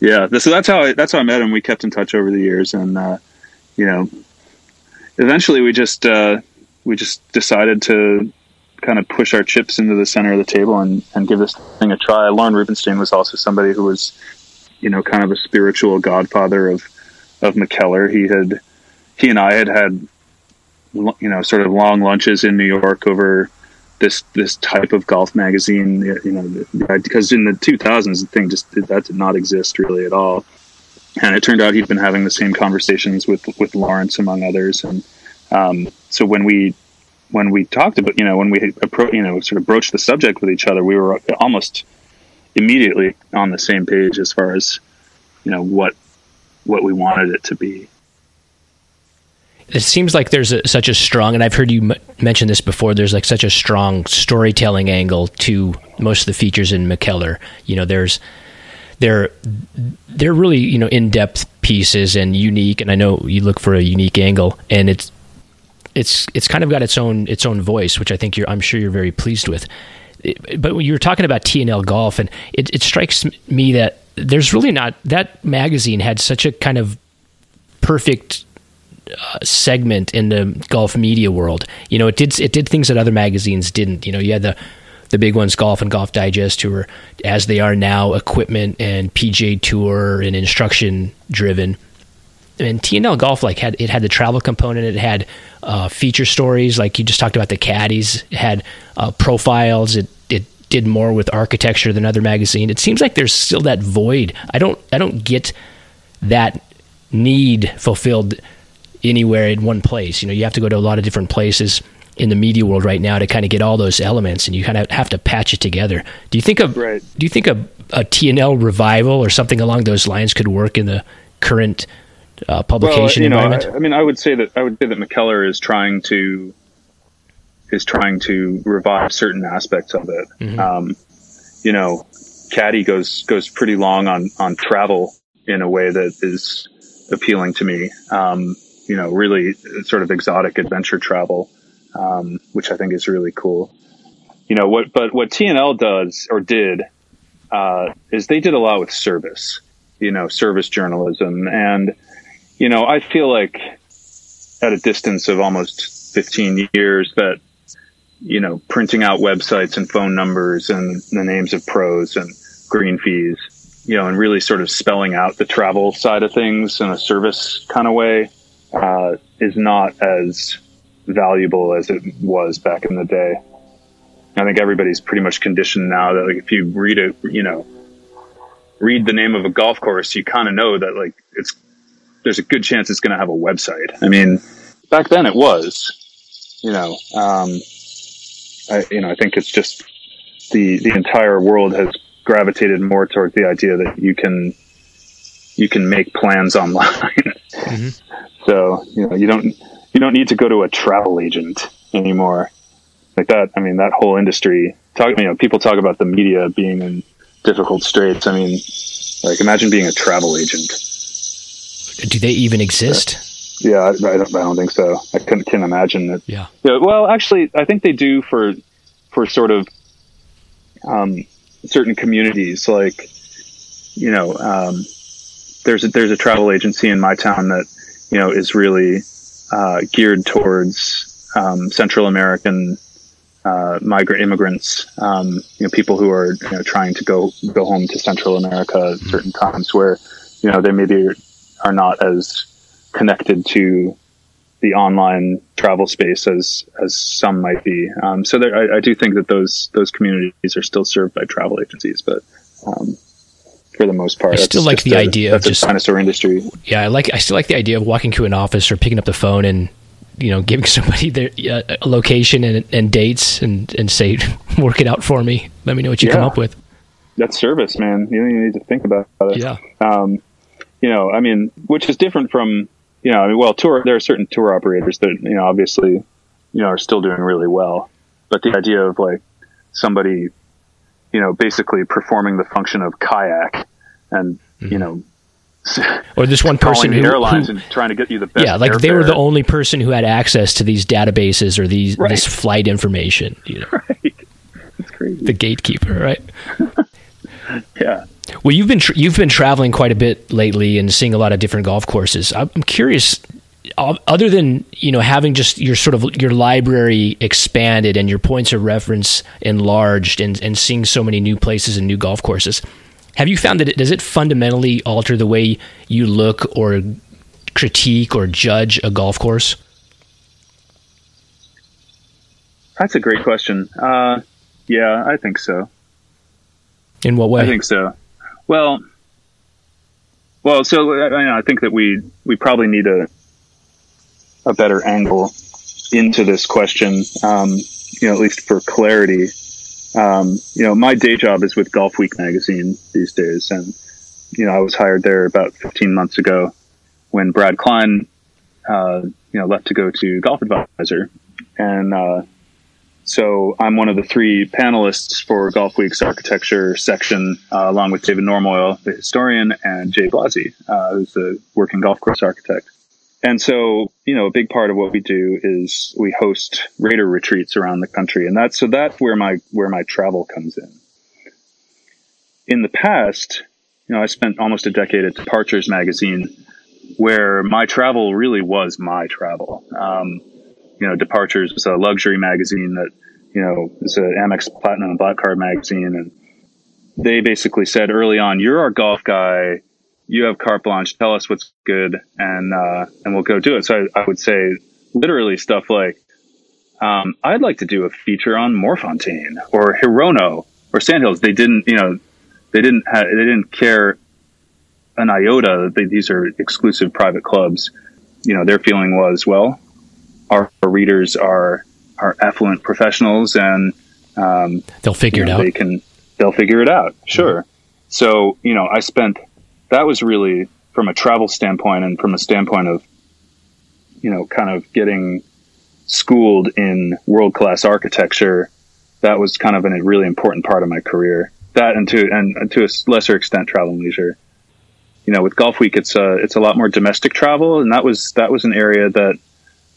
S3: yeah, so that's how I, that's how I met him. We kept in touch over the years, and uh, you know, eventually we just uh, we just decided to kind of push our chips into the center of the table and, and give this thing a try. Lorne Rubenstein was also somebody who was, you know, kind of a spiritual godfather of of McKellar. He had, he and I had had you know sort of long lunches in New York over this this type of golf magazine. You know, because in the 2000s, the thing just that did not exist really at all. And it turned out he'd been having the same conversations with with Lawrence among others. And um, so when we when we talked about you know when we appro- you know sort of broached the subject with each other, we were almost immediately on the same page as far as you know what what we wanted it to be
S2: it seems like there's a, such a strong, and I've heard you m- mention this before. There's like such a strong storytelling angle to most of the features in McKellar. You know, there's they're they're really you know in depth pieces and unique. And I know you look for a unique angle, and it's it's it's kind of got its own its own voice, which I think you're I'm sure you're very pleased with. It, but when you were talking about TNL Golf, and it, it strikes me that there's really not that magazine had such a kind of perfect uh, segment in the golf media world. You know, it did it did things that other magazines didn't. You know, you had the the big ones, Golf and Golf Digest, who were as they are now, equipment and PGA Tour and instruction driven. And TNL Golf like had it had the travel component. It had uh, feature stories, like you just talked about the caddies. It had uh, profiles. It it did more with architecture than other magazine. It seems like there's still that void. I don't I don't get that need fulfilled anywhere in one place. You know, you have to go to a lot of different places in the media world right now to kind of get all those elements, and you kind of have to patch it together. Do you think a right. do you think a, a TNL revival or something along those lines could work in the current uh, publication well, you environment?
S3: Know, I, I, mean, I would say that I would say that McKellar is trying to is trying to revive certain aspects of it. Mm-hmm. Um, you know, Caddy goes goes pretty long on on travel in a way that is appealing to me. Um, you know, really sort of exotic adventure travel, um, which I think is really cool. You know what, but what TNL does or did uh, is they did a lot with service. You know, service journalism, and you know, I feel like at a distance of almost 15 years that you know, printing out websites and phone numbers and the names of pros and green fees, you know, and really sort of spelling out the travel side of things in a service kind of way uh, is not as valuable as it was back in the day. I think everybody's pretty much conditioned now that like if you read it, you know, read the name of a golf course, you kind of know that like it's there's a good chance it's going to have a website. I mean, back then it was, you know, um, I you know I think it's just the the entire world has gravitated more towards the idea that you can you can make plans online. Mm-hmm. So you know you don't you don't need to go to a travel agent anymore. Like that, I mean, that whole industry. Talk, you know, people talk about the media being in difficult straits. I mean, like imagine being a travel agent.
S2: Do they even exist?
S3: Yeah, I, I, don't, I don't think so. I can, can imagine that.
S2: Yeah.
S3: yeah. Well, actually, I think they do for for sort of um, certain communities. Like, you know, um, there's a, there's a travel agency in my town that you know, is really uh, geared towards um, Central American uh, migrant immigrants, um, you know, people who are you know, trying to go go home to Central America at certain times where you know they maybe are not as connected to the online travel space as as some might be. Um, so there, I, I, do think that those those communities are still served by travel agencies, but um, for the most part.
S2: I still like the
S3: a,
S2: idea of just
S3: dinosaur industry.
S2: Yeah, I like. I still like the idea of walking to an office or picking up the phone and you know giving somebody their uh, location and, and dates and and say work it out for me. Let me know what you yeah. come up with.
S3: That's service, man. You don't even need to think about it.
S2: Yeah.
S3: Um, you know, I mean, which is different from you know, I mean, well, tour. There are certain tour operators that you know, obviously, you know, are still doing really well, but the idea of like somebody you know, basically performing the function of kayak and, mm-hmm. you know,
S2: or this one person who
S3: airlines who, and trying to get you the best.
S2: Yeah, like they were the only person who had access to these databases or these right. this flight information. You know,
S3: right? It's crazy.
S2: The gatekeeper, right?
S3: yeah.
S2: Well, you've been tra- you've been traveling quite a bit lately and seeing a lot of different golf courses. I'm curious other than you know having just your sort of your library expanded and your points of reference enlarged and, and seeing so many new places and new golf courses have you found that it does it fundamentally alter the way you look or critique or judge a golf course?
S3: That's a great question. Uh, yeah, I think so.
S2: In what way?
S3: I think so. Well, well, so I, I think that we we probably need a a better angle into this question. Um, you know, at least for clarity. Um, you know, my day job is with Golf Week magazine these days, and you know, I was hired there about 15 months ago when Brad Klein, uh, you know, left to go to Golf Advisor, and uh, so I'm one of the three panelists for Golf Week's architecture section, uh, along with David Normoyle, the historian, and Jay Blasi, uh, who's the working golf course architect. And so, you know, a big part of what we do is we host Raider retreats around the country, and that's so that's where my where my travel comes in. In the past, you know, I spent almost a decade at Departures magazine, where my travel really was my travel. Um, you know, Departures was a luxury magazine that, you know, is an Amex Platinum and Black Card magazine. And they basically said early on, you're our golf guy. You have carte blanche. Tell us what's good and, uh, and we'll go do it. So I, I would say literally stuff like, um, I'd like to do a feature on Morfontaine or Hirono or Sandhills. They didn't, you know, they didn't have, they didn't care an iota. They, these are exclusive private clubs. You know, their feeling was, well, our, our readers are are affluent professionals and um,
S2: they'll figure
S3: you know,
S2: it out.
S3: They can they'll figure it out. Sure. Mm-hmm. So you know, I spent that was really from a travel standpoint and from a standpoint of you know, kind of getting schooled in world class architecture. That was kind of a really important part of my career. That and to and to a lesser extent, travel and leisure. You know, with Golf Week, it's a it's a lot more domestic travel, and that was that was an area that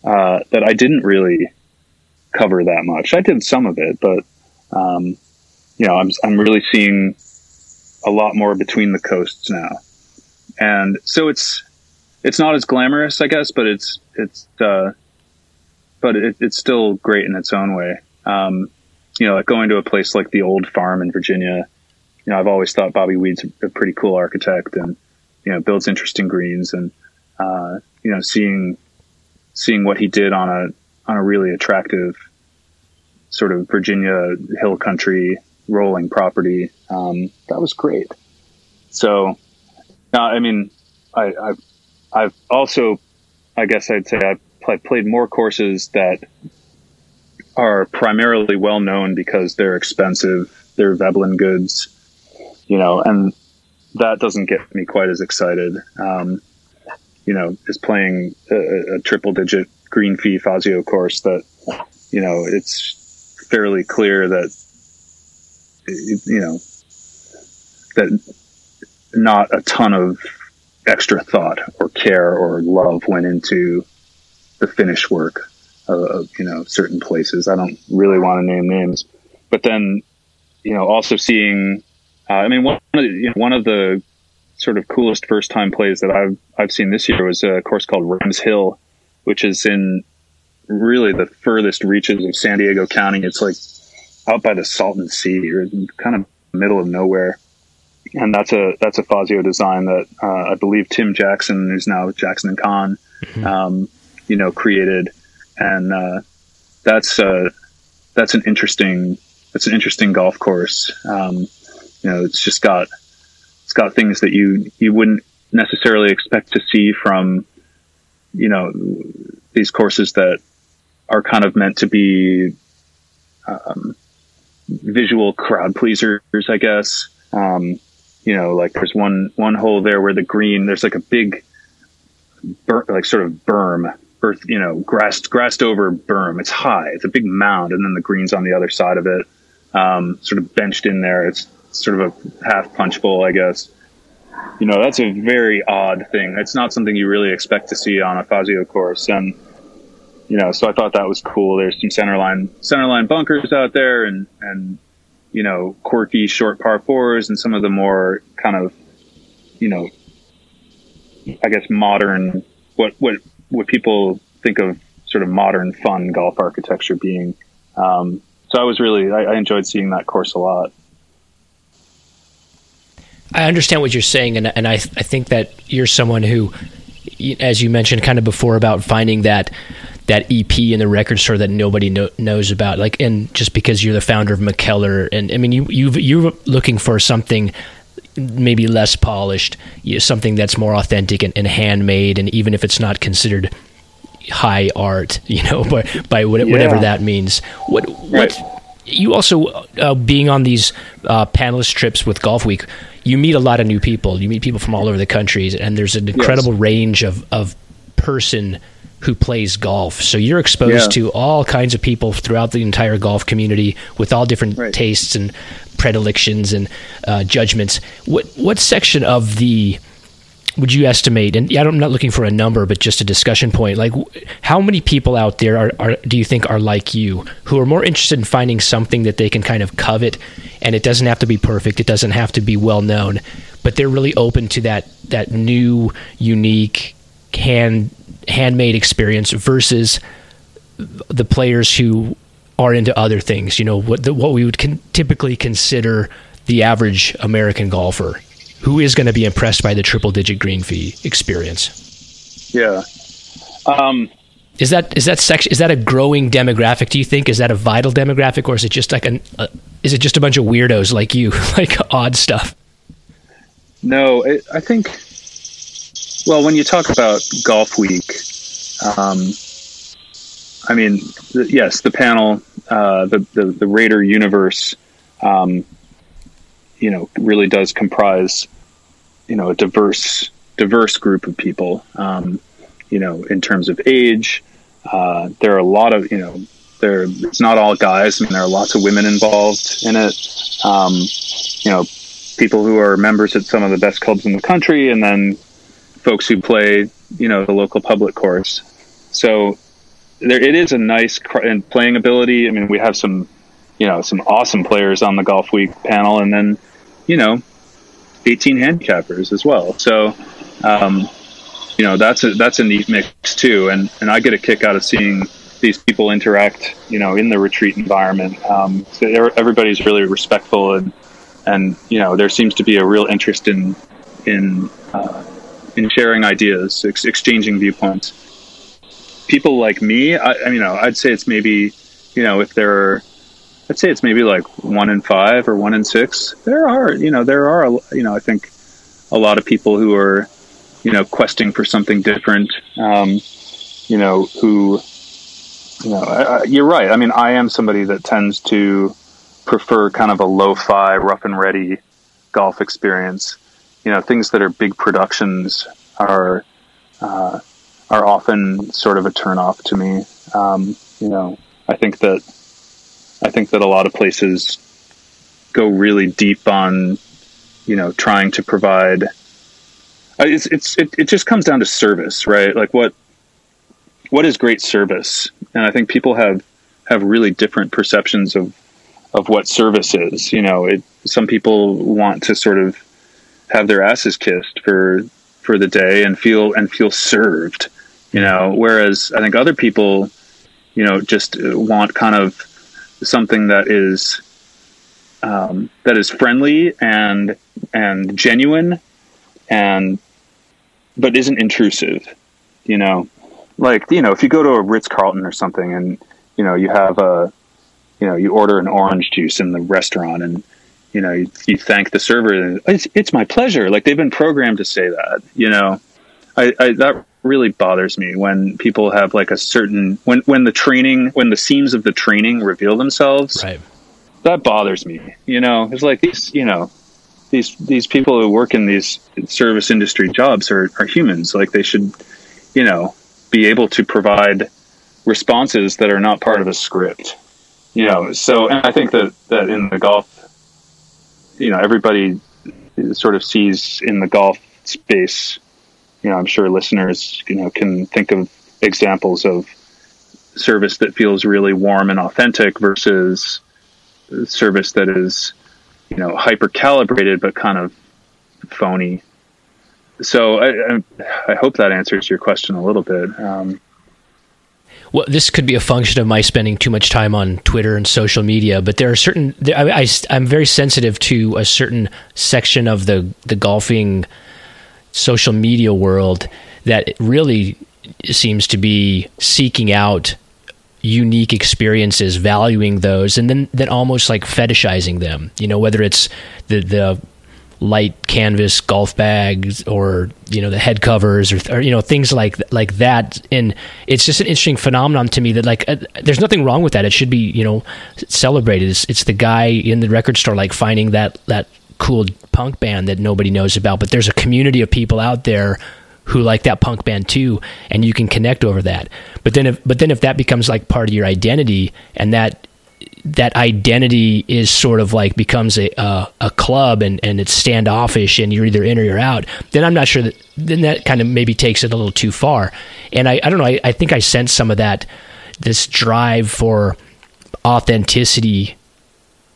S3: uh, that I didn't really cover that much. I did some of it, but um, you know, I'm I'm really seeing a lot more between the coasts now, and so it's it's not as glamorous, I guess, but it's it's uh, but it, it's still great in its own way. Um, you know, like going to a place like the Old Farm in Virginia. You know, I've always thought Bobby Weed's a pretty cool architect, and you know, builds interesting greens, and uh, you know, seeing seeing what he did on a on a really attractive sort of Virginia hill country rolling property. Um, that was great. So, uh, I mean, I, I've, I've also, I guess I'd say I've played more courses that are primarily well known because they're expensive. They're Veblen goods, you know, and that doesn't get me quite as excited. Um, you know, is playing a, a triple digit green fee Fazio course that, you know, it's fairly clear that, you know, that not a ton of extra thought or care or love went into the finish work of, you know, certain places. I don't really want to name names, but then, you know, also seeing, uh, I mean, one of the, you know, one of the sort of coolest first time plays that I've I've seen this year was a course called Rams Hill, which is in really the furthest reaches of San Diego County. It's like out by the Salton Sea or kind of middle of nowhere. And that's a that's a Fazio design that uh, I believe Tim Jackson, who's now Jackson and Kahn, mm-hmm. um, you know, created, and uh, that's uh, that's an interesting that's an interesting golf course. Um, you know, it's just got it's got things that you you wouldn't necessarily expect to see from you know these courses that are kind of meant to be um, visual crowd pleasers, I guess. Um, you know, like there's one one hole there where the green there's like a big, bur- like sort of berm, earth, you know, grassed grassed over berm. It's high, it's a big mound, and then the green's on the other side of it, um, sort of benched in there. It's sort of a half punch bowl, I guess. You know, that's a very odd thing. It's not something you really expect to see on a Fazio course. And, you know, so I thought that was cool. There's some centerline, centerline bunkers out there and, and, you know, quirky short par fours and some of the more kind of, you know, I guess modern, what, what, what people think of sort of modern fun golf architecture being. Um, so I was really, I, I enjoyed seeing that course a lot.
S2: I understand what you're saying, and and I I think that you're someone who as you mentioned kind of before about finding that that EP in the record store that nobody know, knows about. Like, and just because you're the founder of McKellar, and I mean, you you you're looking for something maybe less polished, something that's more authentic and, and, handmade, and even if it's not considered high art, you know, by by whatever yeah. that means. What what right. you also uh, being on these uh, panelist trips with Golf Week, you meet a lot of new people. You meet people from all over the countries, and there's an incredible yes. range of of person who plays golf. So you're exposed yeah. to all kinds of people throughout the entire golf community with all different right. tastes and predilections and uh, judgments. What what section of the would you estimate? And I'm not looking for a number, but just a discussion point. Like, how many people out there are, are do you think are like you, who are more interested in finding something that they can kind of covet, and it doesn't have to be perfect, it doesn't have to be well known, but they're really open to that that new, unique, hand handmade experience versus the players who are into other things. You know what the, what we would con- typically consider the average American golfer, who is going to be impressed by the triple digit green fee experience.
S3: Yeah. Um,
S2: is that is that section is that a growing demographic? Do you think is that a vital demographic, or is it just like an uh, is it just a bunch of weirdos like you, like odd stuff?
S3: No, it, I think well, when you talk about Golf Week, um, I mean, yes, the panel, uh, the, the, the rater universe, um, you know, really does comprise, you know, a diverse diverse group of people. Um, you know, in terms of age, uh, there are a lot of you know, there it's not all guys. I mean, there are lots of women involved in it. Um, you know, people who are members at some of the best clubs in the country, and then folks who play, you know, the local public course. So there, it is a nice and playing ability. I mean, we have some, you know, some awesome players on the Golf Week panel, and then, you know, 18 handicappers as well. So, um, you know, that's a that's a neat mix too. And and I get a kick out of seeing these people interact, you know, in the retreat environment. Um, so everybody's really respectful, and and you know, there seems to be a real interest in in uh, in sharing ideas, ex- exchanging viewpoints. People like me, I, I, you know, I'd say it's maybe, you know, if there are, I'd say it's maybe like one in five or one in six. There are, you know, there are, you know, I think a lot of people who are, you know, questing for something different. Um, you know, who, you know, I, I, you're right. I mean, I am somebody that tends to prefer kind of a lo-fi, rough and ready golf experience you know things that are big productions are uh, are often sort of a turnoff to me. Um, you know, I think that I think that a lot of places go really deep on you know trying to provide. Uh, it's it's it, it just comes down to service, right? Like what what is great service, and I think people have have really different perceptions of of what service is. You know, it, some people want to sort of have their asses kissed for for the day and feel and feel served you know? Whereas i think other people you know just want kind of something that is um, that is friendly and and genuine and but isn't intrusive you know? Like you know if you go to a ritz carlton or something and you know you have a you know you order an orange juice in the restaurant and you know, you, you thank the server and it's, it's my pleasure. Like they've been programmed to say that, you know, I, I, that really bothers me when people have like a certain, when, when the training, when the seams of the training reveal themselves,
S2: right.
S3: that bothers me. You know, it's like these, you know, these, these people who work in these service industry jobs are, are humans. Like they should, you know, be able to provide responses that are not part of a script you know so and i think that that in the golf you know everybody sort of sees in the golf space. You know, I'm sure listeners you know can think of examples of service that feels really warm and authentic versus service that is you know hyper calibrated but kind of phony. So I, I, hope that answers your question a little bit. Um,
S2: well, this could be a function of my spending too much time on Twitter and social media, but there are certain. I, I'm very sensitive to a certain section of the the golfing social media world that really seems to be seeking out unique experiences, valuing those, and then then almost like fetishizing them. You know, whether it's the the light canvas golf bags or you know the head covers or, or, you know things like like that. And it's just an interesting phenomenon to me that like uh, there's nothing wrong with that. It should be you know celebrated. It's, it's the guy in the record store like finding that that cool punk band that nobody knows about. But there's a community of people out there who like that punk band too and you can connect over that. But then if but then if that becomes like part of your identity and that that identity is sort of like becomes a uh, a club and and it's standoffish and you're either in or you're out then i'm not sure that then that kind of maybe takes it a little too far. And i i don't know i, I think i sense some of that this drive for authenticity.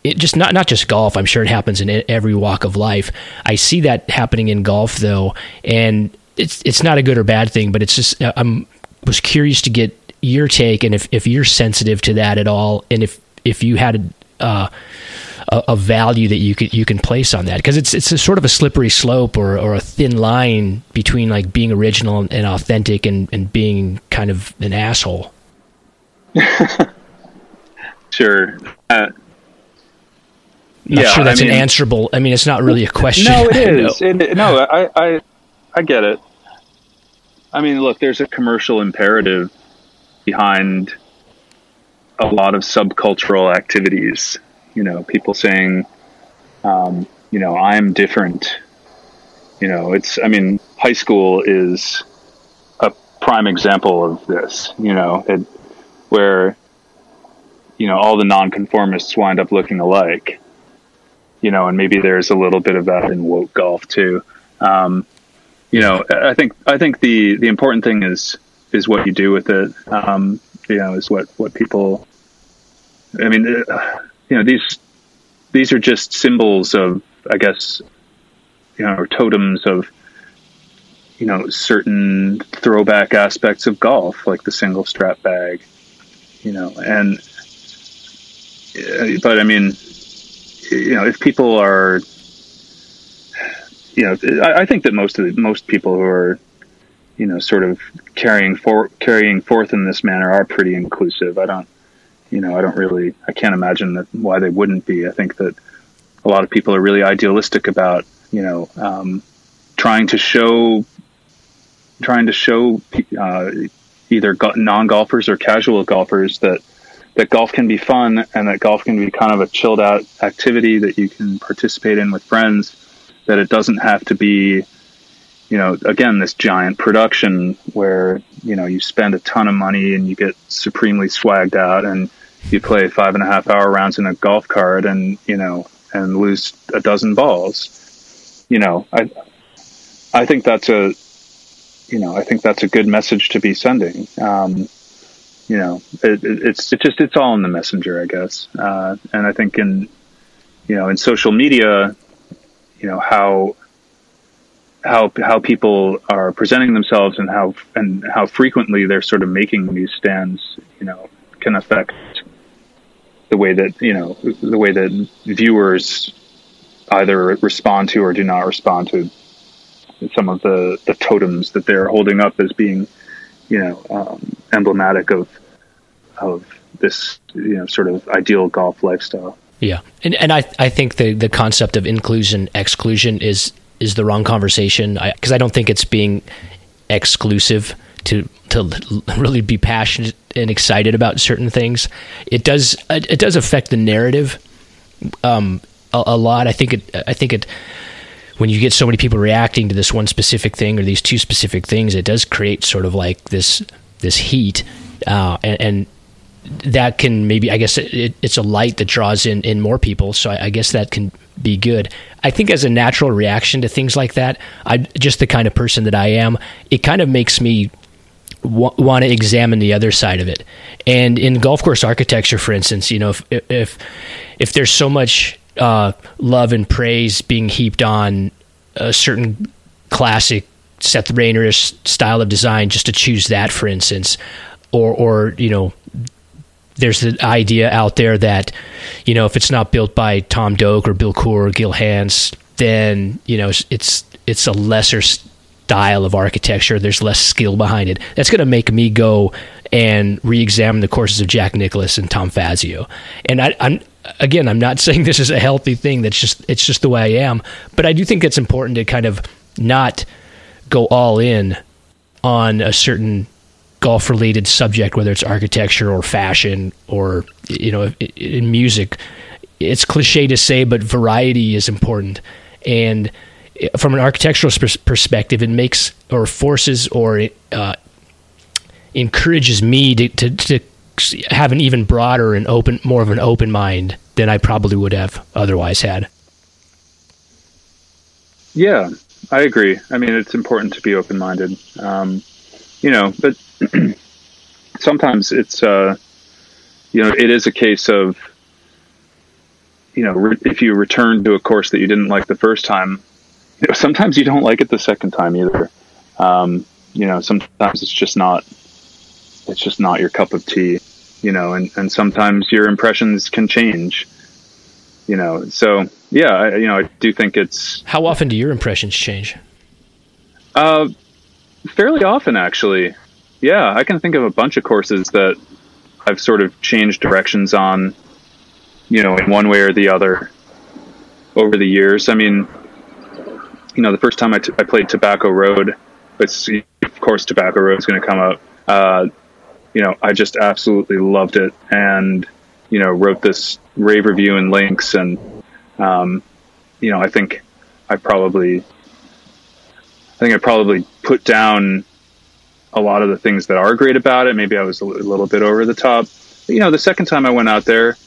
S2: It just not not just golf i'm sure it happens in every walk of life. I see that happening in golf though and it's it's not a good or bad thing but it's just i'm was curious to get your take and if, if you're sensitive to that at all and if if you had uh, a, a, value that you could you can place on that because it's it's a sort of a slippery slope or, or a thin line between like being original and authentic and, and being kind of an asshole.
S3: sure. Uh,
S2: not yeah, sure that's I mean, an answerable. I mean, it's not really a question.
S3: No, it is. no, no I, I, I get it. I mean, look, there's a commercial imperative behind a lot of subcultural activities. You know, people saying, um, you know, I'm different. You know, it's, I mean, high school is a prime example of this, you know, it, where, you know, all the nonconformists wind up looking alike, you know, and maybe there's a little bit of that in woke golf too. Um, you know, I think, I think the, the important thing is, is what you do with it. Um, you know, is what, what people I mean, uh, you know, these these are just symbols of, I guess, you know, or totems of, you know, certain throwback aspects of golf, like the single strap bag, you know, and, uh, but I mean, you know, if people are, you know, I, I think that most of the, most people who are, you know, sort of carrying for carrying forth in this manner are pretty inclusive. I don't, you know, I don't really, I can't imagine that why they wouldn't be. I think that a lot of people are really idealistic about, you know, um, trying to show, trying to show uh, either non golfers or casual golfers that that golf can be fun and that golf can be kind of a chilled out activity that you can participate in with friends. That it doesn't have to be, you know, again, this giant production where you know you spend a ton of money and you get supremely swagged out and you play five and a half hour rounds in a golf cart and you know and lose a dozen balls. You know i i think that's a you know i think that's a good message to be sending. Um, you know it, it, it's it just it's all in the messenger i guess. Uh, and i think in you know in social media you know how how how people are presenting themselves and how and how frequently they're sort of making these stands you know can affect the way that you know the way that viewers either respond to or do not respond to some of the the totems that they're holding up as being you know um, emblematic of of this you know sort of ideal golf lifestyle.
S2: Yeah, and and I I think the the concept of inclusion exclusion is is the wrong conversation because I, I don't think it's being exclusive to to really be passionate and excited about certain things. It does it does affect the narrative um, a, a, lot. I think it I think it when you get so many people reacting to this one specific thing or these two specific things, it does create sort of like this this heat uh, and, and that can maybe I guess it, it's a light that draws in in more people. So I, I, guess that can be good. I think as a natural reaction to things like that, I just the kind of person that I am. It kind of makes me w- want to examine the other side of it. And in golf course architecture, for instance, you know, if if if there's so much uh, love and praise being heaped on a certain classic Seth Raynorish style of design, just to choose that, for instance, or or you know there's the idea out there that you know if it's not built by Tom Doak or Bill Coore or Gil Hanse, then you know it's it's a lesser style of architecture. There's less skill behind it. That's going to make me go and re-examine the courses of Jack Nicklaus and Tom Fazio. And I, I'm again, I'm not saying this is a healthy thing. That's just it's just the way I am. But I do think it's important to kind of not go all in on a certain golf related subject, whether it's architecture or fashion or you know in music. It's cliche to say, but variety is important. And from an architectural perspective, it makes or forces or uh, encourages me to, to, to have an even broader and open, more of an open mind than I probably would have otherwise had.
S3: Yeah, I agree. I mean, it's important to be open minded. Um, you know, but sometimes it's, uh, you know, it is a case of, you know, re- if you return to a course that you didn't like the first time, you know, sometimes you don't like it the second time either. Um, you know, sometimes it's just not, it's just not your cup of tea, you know, and, and sometimes your impressions can change, you know, so yeah, I, you know, I do think it's.
S2: How often do your impressions change?
S3: Uh, fairly often actually. Yeah, I can think of a bunch of courses that I've sort of changed directions on, you know, in one way or the other over the years. I mean, you know, the first time I, t- I played Tobacco Road, it's of course Tobacco Road is going to come up. Uh, you know, I just absolutely loved it, and you know, wrote this rave review in links, and um, you know, I think I probably, I think I probably put down a lot of the things that are great about it. Maybe I was a little bit over the top. You know, the second time I went out there,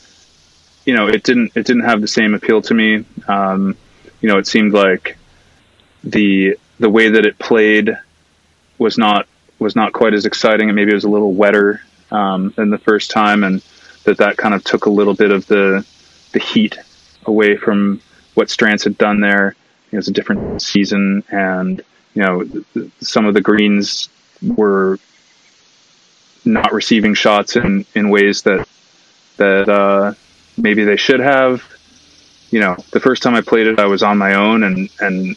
S3: you know, it didn't it didn't have the same appeal to me. Um, you know, it seemed like the the way that it played was not was not quite as exciting, and maybe it was a little wetter um, than the first time, and that that kind of took a little bit of the the heat away from what Strantz had done there. It was a different season, and you know some of the greens were not receiving shots in in ways that that uh, maybe they should have. You know, the first time I played it, I was on my own, and and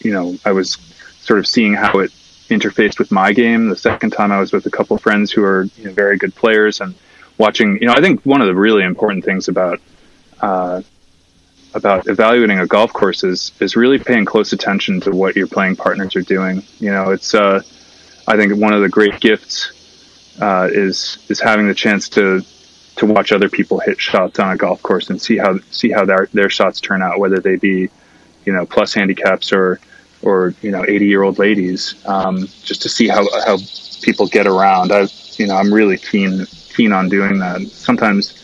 S3: you know I was sort of seeing how it interfaced with my game. The second time I was with a couple of friends who are you know, very good players and watching. You know, I think one of the really important things about uh, about evaluating a golf course is is really paying close attention to what your playing partners are doing. You know, it's uh, I think one of the great gifts uh, is is having the chance to to watch other people hit shots on a golf course and see how see how their their shots turn out, whether they be you know plus handicaps or or you know 80 year old ladies um, just to see how how people get around. I you know i'm really keen keen on doing that. Sometimes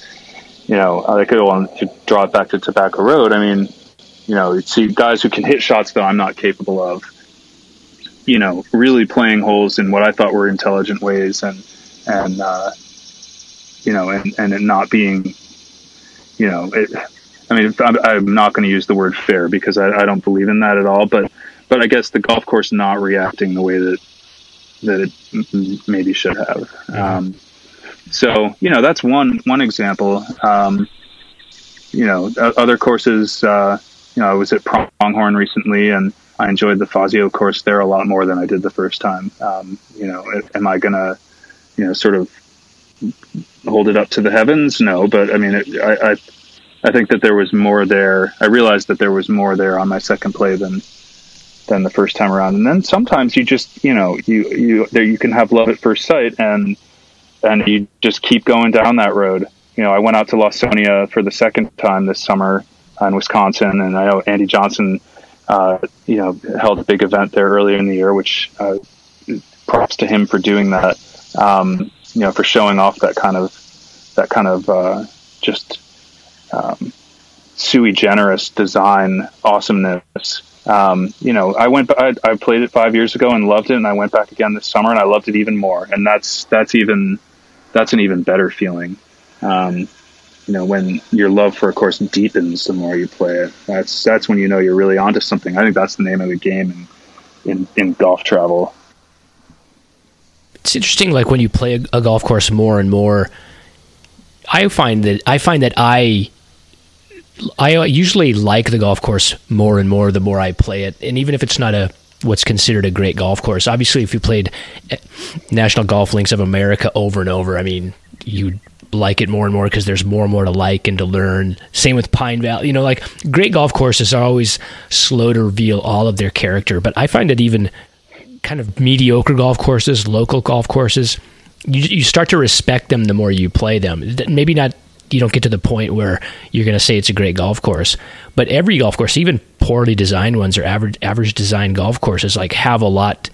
S3: you know i could go on to draw it back to tobacco road. I mean you know see guys who can hit shots that i'm not capable of you know really playing holes in what i thought were intelligent ways and and uh, you know and and it not being you know it, I mean, I'm, I'm not going to use the word fair because I, I, don't believe in that at all. But but I guess the golf course not reacting the way that that it maybe should have. Um, so you know that's one one example. Um, you know, other courses. Uh, you know, I was at Pronghorn recently, and I enjoyed the Fazio course there a lot more than I did the first time. Um, you know, am I gonna, you know, sort of hold it up to the heavens? No, but I mean, it, I, I, I think that there was more there. I realized that there was more there on my second play than than the first time around. And then sometimes you just, you know, you you there you can have love at first sight, and and you just keep going down that road. You know, I went out to Lawsonia for the second time this summer in Wisconsin, and I know Andy Johnson, uh, you know, held a big event there earlier in the year, which uh, props to him for doing that. Um, you know, for showing off that kind of that kind of uh, just um, sui generis design awesomeness um, you know, I went, I, I played it five years ago and loved it, and I went back again this summer and I loved it even more. And that's that's even that's an even better feeling. Um, you know, when your love for a course deepens the more you play it, that's that's when you know you're really onto something. I think that's the name of the game in in, in golf travel.
S2: It's interesting, like when you play a, a golf course more and more. I find that I find that I I usually like the golf course more and more the more I play it, and even if it's not a what's considered a great golf course. Obviously, if you played eh, National Golf Links of America over and over, I mean, you like it more and more because there's more and more to like and to learn. Same with Pine Valley. You know, like great golf courses are always slow to reveal all of their character, but I find that even kind of mediocre golf courses, local golf courses, you you start to respect them the more you play them. Maybe not you don't get to the point where you're going to say it's a great golf course, but every golf course, even poorly designed ones or average average design golf courses, like have a lot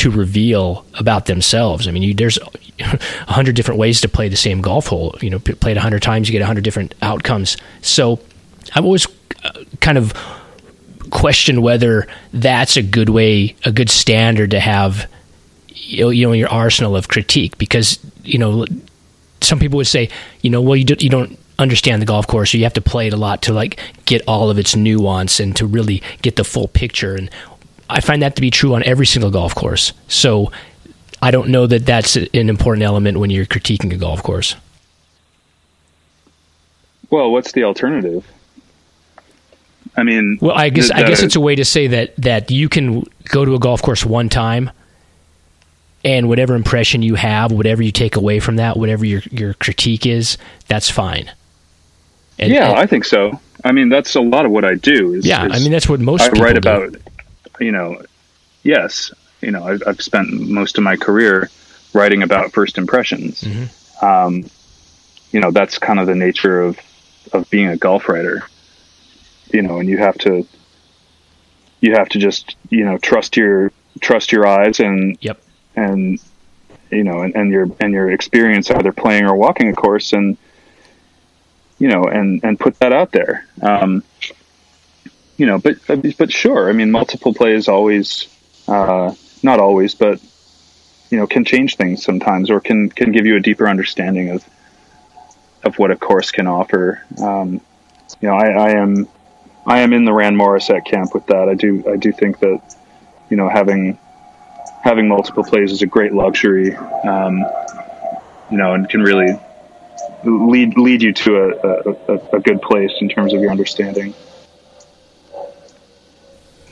S2: to reveal about themselves. I mean, you, there's a hundred different ways to play the same golf hole. You know, play it a hundred times, you get a hundred different outcomes. So I've always uh, kind of questioned whether that's a good way, a good standard to have, you know, your arsenal of critique because you know some people would say, you know, well, you, do, you don't understand the golf course, or you have to play it a lot to like get all of its nuance and to really get the full picture. And I find that to be true on every single golf course. So I don't know that that's an important element when you're critiquing a golf course.
S3: Well, what's the alternative? I mean,
S2: well, I guess the, the, I guess it's a way to say that that you can go to a golf course one time and whatever impression you have, whatever you take away from that, whatever your your critique is, that's fine.
S3: And, yeah, and, I think so. I mean, that's a lot of what I do. Is,
S2: yeah,
S3: is
S2: I mean that's what most
S3: I write
S2: do.
S3: about. You know, yes, you know, I've, I've, spent most of my career writing about first impressions. Mm-hmm. Um, you know, that's kind of the nature of of being a golf writer. You know, and you have to you have to just you know trust your trust your eyes and
S2: yep
S3: and you know, and, and your and your experience either playing or walking a course, and you know, and and put that out there. Um, you know, but but sure, I mean, multiple plays always, uh, not always, but you know, can change things sometimes, or can can give you a deeper understanding of of what a course can offer. Um, you know, I, I am I am in the Ran Morrissett camp with that. I do I do think that you know having having multiple plays is a great luxury, um, you know, and can really lead lead you to a, a, a, good place in terms of your understanding.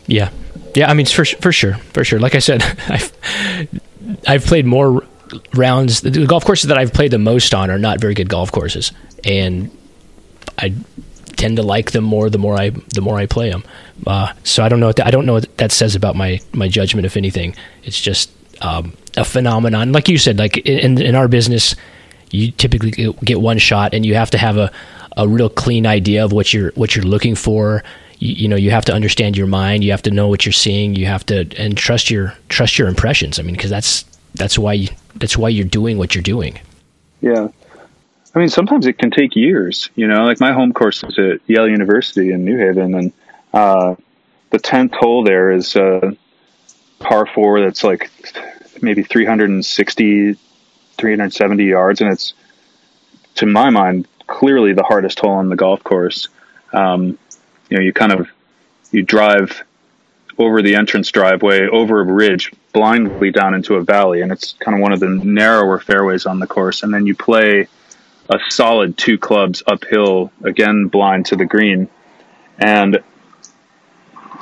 S2: Yeah, yeah. I mean, for for sure, for sure. Like I said, I've I've played more rounds. The golf courses that I've played the most on are not very good golf courses, and I tend to like them more the more I the more I play them. Uh, so I don't know what that, I don't know what that says about my my judgment. If anything, it's just um, a phenomenon. Like you said, like in in our business, you typically get one shot, and you have to have a a real clean idea of what you're what you're looking for. You, you, know, you have to understand your mind. You have to know what you're seeing. You have to and trust your trust your impressions. I mean, because that's that's why you, that's why you're doing what you're doing.
S3: Yeah, I mean, sometimes it can take years. You know, like my home course is at Yale University in New Haven, and uh, the tenth hole there is a par four that's like maybe 360, 370 yards, and it's to my mind clearly the hardest hole on the golf course. Um, you know, you kind of you drive over the entrance driveway over a ridge blindly down into a valley, and it's kind of one of the narrower fairways on the course, and then you play a solid two clubs uphill, again blind to the green. And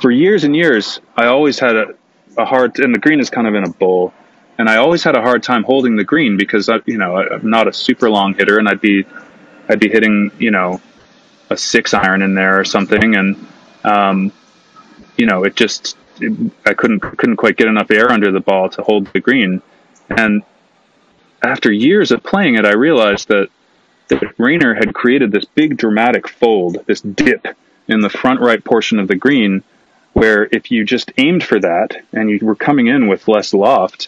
S3: for years and years, I always had a, a hard, and the green is kind of in a bowl, and I always had a hard time holding the green because I, you know, I'm not a super long hitter, and I'd be, I'd be hitting, you know, a six iron in there or something, and, um, you know, it just, it, I couldn't couldn't quite get enough air under the ball to hold the green, and after years of playing it, I realized that that Raynor had created this big dramatic fold, this dip in the front right portion of the green, where if you just aimed for that and you were coming in with less loft,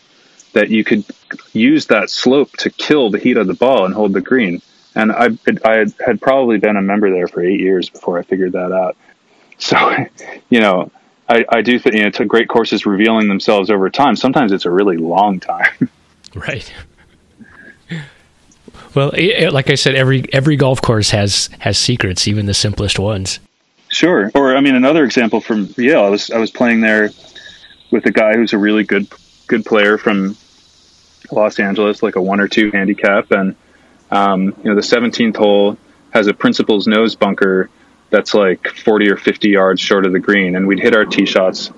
S3: that you could use that slope to kill the heat of the ball and hold the green. And I, I had probably been a member there for eight years before I figured that out. So, you know, I, I do think you know, great courses revealing themselves over time. Sometimes it's a really long time.
S2: Right. Well, it, like I said, every every golf course has has secrets, even the simplest ones.
S3: Sure. Or I mean, another example from Yale. I was I was playing there with a guy who's a really good good player from Los Angeles, like a one or two handicap, and um, you know the 17th hole has a principal's nose bunker that's like 40 or 50 yards short of the green, and we'd hit our tee shots,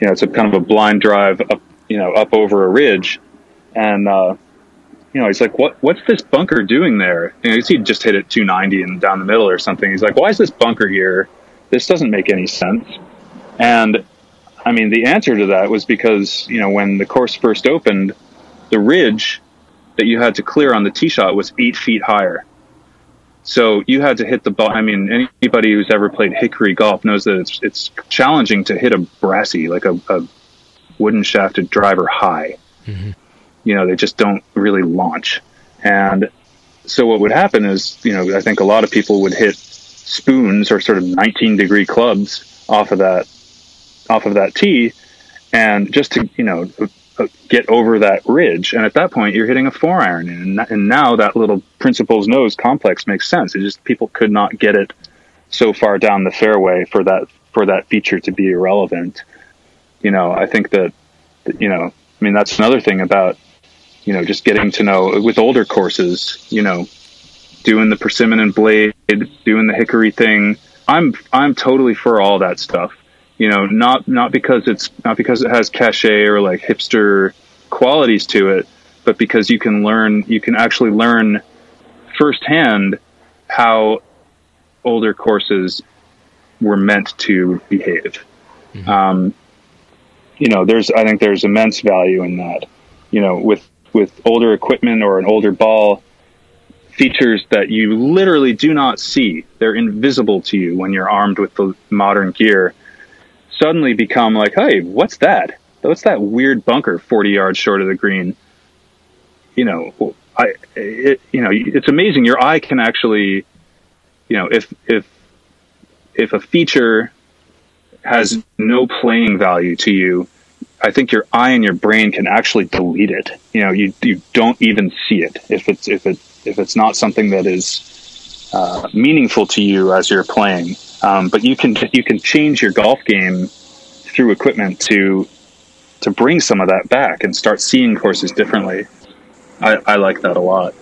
S3: you know, it's a kind of a blind drive up, you know, up over a ridge. And, uh, you know, he's like, what, what's this bunker doing there? You know, he just hit it 290 and down the middle or something. He's like, why is this bunker here? This doesn't make any sense. And I mean, the answer to that was because, you know, when the course first opened, the ridge that you had to clear on the tee shot was eight feet higher. So you had to hit the ball. I mean, anybody who's ever played hickory golf knows that it's it's challenging to hit a brassy, like a, a wooden shafted driver high. Mm-hmm. You know, they just don't really launch. And so what would happen is, you know, I think a lot of people would hit spoons or sort of 19 degree clubs off of that off of that tee, and just to you know get over that ridge. And at that point, you're hitting a four iron, and, and now that little principles nose complex makes sense. It just people could not get it so far down the fairway for that for that feature to be irrelevant. You know, I think that you know, I mean, that's another thing about you know just getting to know with older courses. You know, doing the persimmon and blade, doing the hickory thing. I'm I'm totally for all that stuff you know, not not because it's not because it has cachet or like hipster qualities to it, but because you can learn, you can actually learn firsthand how older courses were meant to behave. Mm-hmm. Um, you know, there's I think there's immense value in that. You know, with with older equipment or an older ball, features that you literally do not see. They're invisible to you when you're armed with the modern gear suddenly become like, hey, what's that? What's that weird bunker 40 yards short of the green? You know, I, it, you know, it's amazing. Your eye can actually, you know, if, if, if a feature has no playing value to you, I think your eye and your brain can actually delete it. You know, you, you don't even see it if it's, if it, if it's not something that is uh, meaningful to you as you're playing. Um, but you can you can change your golf game through equipment to to bring some of that back and start seeing courses differently. I, I like that a lot.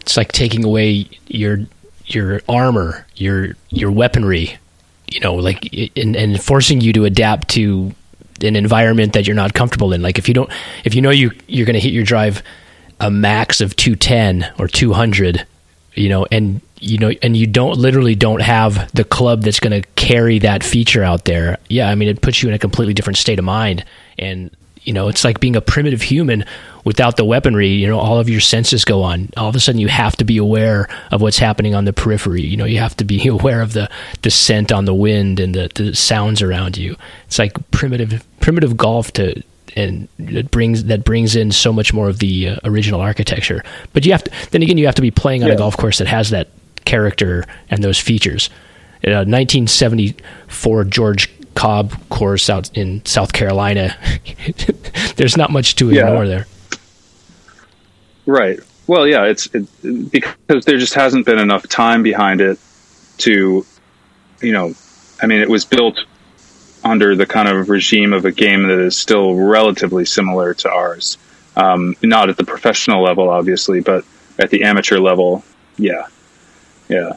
S2: It's like taking away your your armor, your your weaponry, you know, like and, and forcing you to adapt to an environment that you're not comfortable in. Like if you don't, if you know you you're going to hit your drive a max of 210 or 200, you know, and you know, and you don't literally don't have the club that's going to carry that feature out there. Yeah, I mean, it puts you in a completely different state of mind, and you know, it's like being a primitive human without the weaponry. You know, all of your senses go on. All of a sudden, you have to be aware of what's happening on the periphery. You know, you have to be aware of the the scent on the wind and the, the sounds around you. It's like primitive primitive golf to and it brings that brings in so much more of the uh, original architecture. But you have to then again you have to be playing on yeah. a golf course that has that character and those features. A 1974 George Cobb course out in South Carolina. There's not much to ignore yeah. there.
S3: Right. Well, yeah, it's it, because there just hasn't been enough time behind it to, you know, I mean, it was built under the kind of regime of a game that is still relatively similar to ours. Um, not at the professional level, obviously, but at the amateur level, yeah, yeah.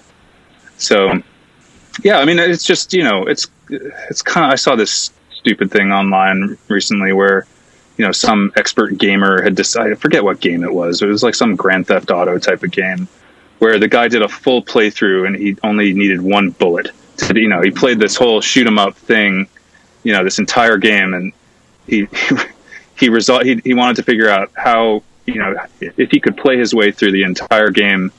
S3: So, yeah, I mean, it's just you know, it's it's kind of. I saw this stupid thing online recently where you know some expert gamer had decided. I forget what game it was. It was like some Grand Theft Auto type of game where the guy did a full playthrough and he only needed one bullet. To, you know, he played this whole shoot 'em up thing, you know, this entire game, and he he result he, he wanted to figure out how you know if he could play his way through the entire game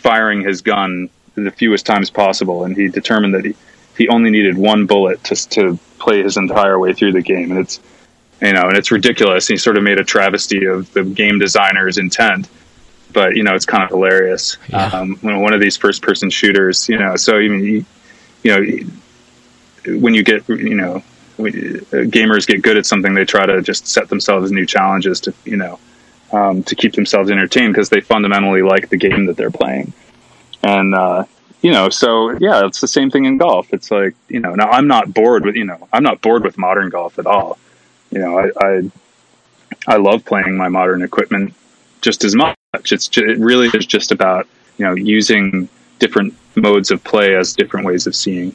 S3: firing his gun the fewest times possible, and he determined that he, he only needed one bullet to to play his entire way through the game, and it's you know, and it's ridiculous. He sort of made a travesty of the game designer's intent, but you know, it's kind of hilarious. Yeah. Um, when one of these first person shooters, you know, so even you, you know, when you get you know gamers get good at something, they try to just set themselves new challenges to you know um, to keep themselves entertained because they fundamentally like the game that they're playing. And, uh, you know, so yeah, it's the same thing in golf. It's like, you know, now I'm not bored with, you know, I'm not bored with modern golf at all. You know, I, I, I love playing my modern equipment just as much. It's just, it really is just about, you know, using different modes of play as different ways of seeing.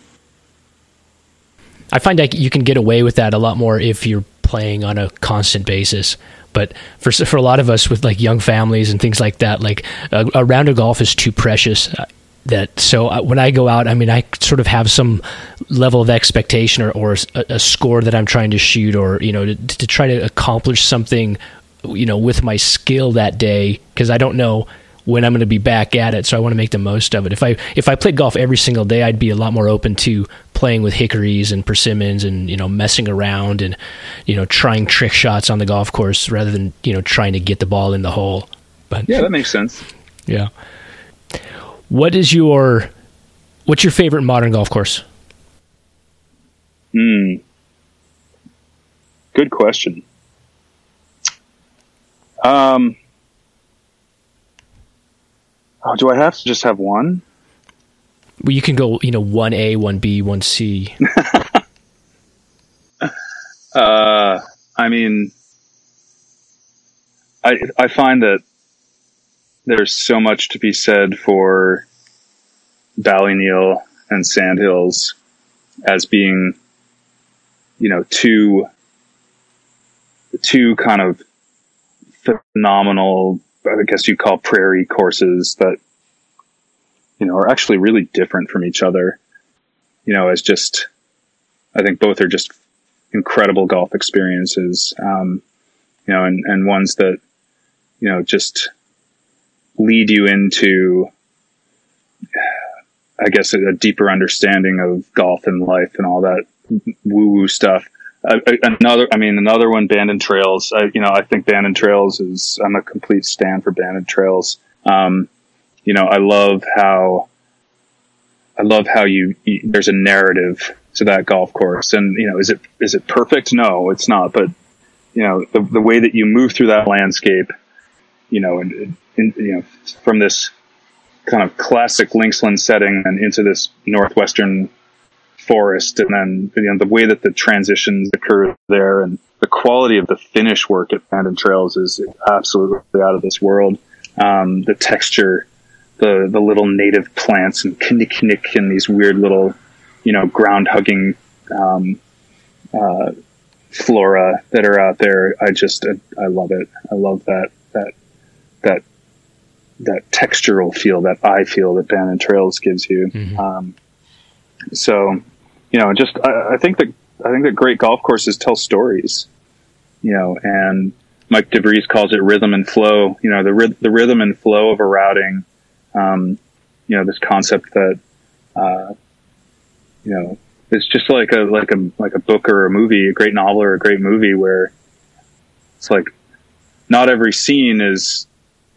S2: I find like you can get away with that a lot more if you're playing on a constant basis. But for for a lot of us with like young families and things like that, like a, a round of golf is too precious. Uh, that so uh, when I go out, I mean, I sort of have some level of expectation or, or a, a score that I'm trying to shoot, or you know, to, to try to accomplish something, you know, with my skill that day because I don't know when I'm going to be back at it. So I want to make the most of it. If I if I played golf every single day, I'd be a lot more open to playing with hickories and persimmons and you know messing around and you know trying trick shots on the golf course rather than you know trying to get the ball in the hole.
S3: But yeah, that makes sense.
S2: Yeah. What is your what's your favorite modern golf course?
S3: Hmm. Good question. Um, Oh, do I have to just have one?
S2: Well, you can go, you know, one A, one B, one C.
S3: uh, I mean, I I find that there's so much to be said for Ballyneal and Sandhills as being, you know, two two kind of phenomenal I guess you call prairie courses that, you know, are actually really different from each other. You know, as just, I think both are just incredible golf experiences. Um, you know, and, and ones that, you know, just lead you into, I guess, a, a deeper understanding of golf and life and all that woo woo stuff another, I mean, another one, Bandon Trails. I, you know, I think Bandon Trails is. I'm a complete stand for Bandon Trails. Um, you know, I love how. I love how you, you, there's a narrative to that golf course, and you know, is it is it perfect? No, it's not. But you know, the the way that you move through that landscape, you know, and, and you know, from this kind of classic linksland setting and into this northwestern forest and then you know the way that the transitions occur there and the quality of the finish work at Bandon Trails is absolutely out of this world. Um, the texture, the the little native plants and kinnikinnick and these weird little, you know, ground hugging um, uh, flora that are out there. I just I love it. I love that that that that textural feel, that I feel that Bandon Trails gives you. Mm-hmm. Um, so you know, just I, I think that I think that great golf courses tell stories, you know, and Mike DeVries calls it rhythm and flow. You know, the the rhythm and flow of a routing. Um, you know, this concept that, uh, you know, it's just like a like a like a book or a movie, a great novel or a great movie where it's like not every scene is,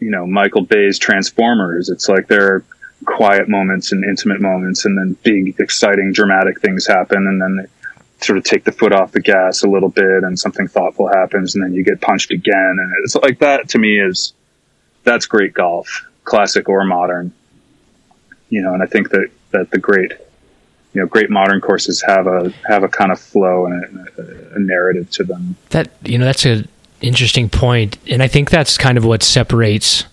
S3: you know, Michael Bay's Transformers. It's like there are quiet moments and intimate moments, and then big, exciting, dramatic things happen, and then they sort of take the foot off the gas a little bit, and something thoughtful happens, and then you get punched again, and it's like that. To me, is that's great golf, classic or modern. You know, and I think that that the great, you know, great modern courses have a have a kind of flow and a, a narrative to them.
S2: That you know, that's a interesting point, and I think that's kind of what separates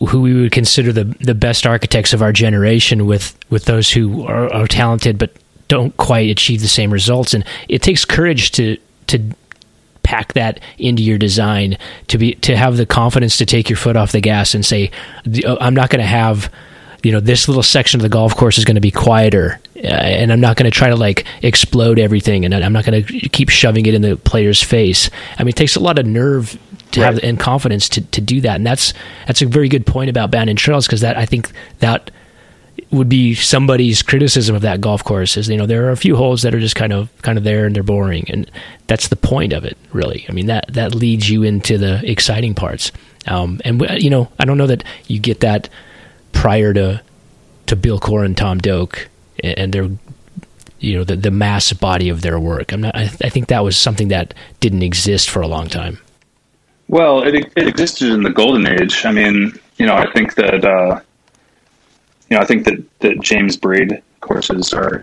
S2: who we would consider the the best architects of our generation with with those who are, are talented but don't quite achieve the same results and it takes courage to to pack that into your design to be to have the confidence to take your foot off the gas and say uh, I'm not going to have you know this little section of the golf course is going to be quieter uh, and I'm not going to try to like explode everything and I'm not going to keep shoving it in the player's face. I mean it takes a lot of nerve to right. have and confidence to, to do that. And that's that's a very good point about Bandon Trails because that I think that would be somebody's criticism of that golf course is you know there are a few holes that are just kind of kind of there and they're boring. And that's the point of it really. I mean that that leads you into the exciting parts. Um, and you know i don't know that you get that prior to to bill coore and tom doak and their you know the, the mass body of their work. I'm not I, I think that was something that didn't exist for a long time
S3: well, it, it existed in the golden age. I mean, you know, I think that uh, you know, I think that, that James Braid courses are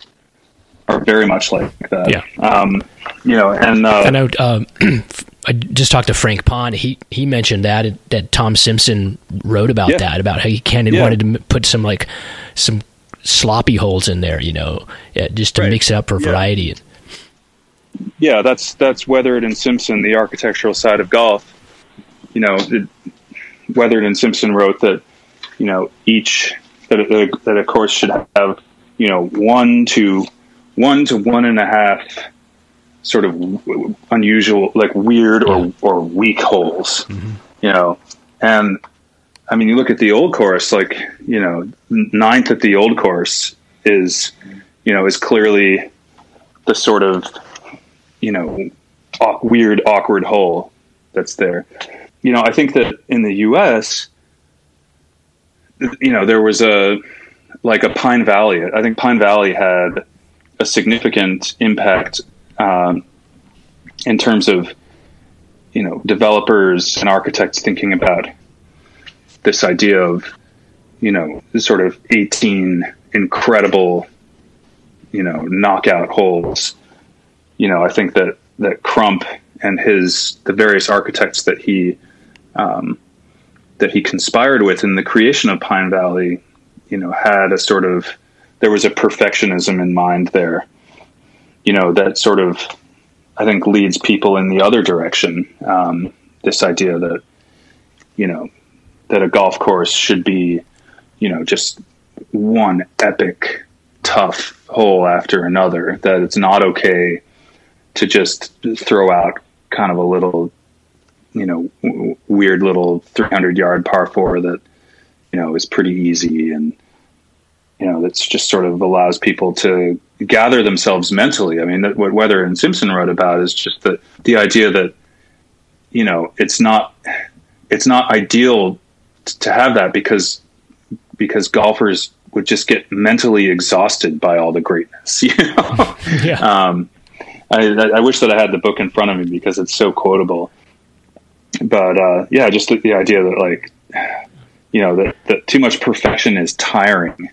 S3: are very much like that.
S2: Yeah.
S3: Um, you know, and uh,
S2: I know. Um, I just talked to Frank Pont. He he mentioned that that Tom Simpson wrote about yeah. that about how he kind of yeah. wanted to put some like some sloppy holes in there, you know, just to right. mix it up for variety.
S3: yeah, that's that's Wethered and Simpson, the architectural side of golf. You know, it, Wethered and Simpson wrote that you know each that a, that a course should have you know one to one to one and a half sort of unusual, like weird or or weak holes. Mm-hmm. You know, and I mean, you look at the old course, like you know, ninth at the old course is you know is clearly the sort of you know weird awkward hole that's there you know i think that in the us you know there was a like a pine valley i think pine valley had a significant impact um, in terms of you know developers and architects thinking about this idea of you know sort of 18 incredible you know knockout holes. You know, I think that that Crump and his the various architects that he um, that he conspired with in the creation of Pine Valley, you know, had a sort of there was a perfectionism in mind there. You know, that sort of I think leads people in the other direction. Um, this idea that you know that a golf course should be, you know, just one epic tough hole after another. That it's not okay to just throw out kind of a little, you know, w- weird little 300 yard par four that, you know, is pretty easy and, you know, that's just sort of allows people to gather themselves mentally. I mean, that, what Weather and Simpson wrote about is just the, the idea that, you know, it's not, it's not ideal to have that because, because golfers would just get mentally exhausted by all the greatness. You know, yeah. Um, I, I, wish that I had the book in front of me because it's so quotable. But uh, yeah, just the, the, idea that like, you know, that, that too much perfection is tiring.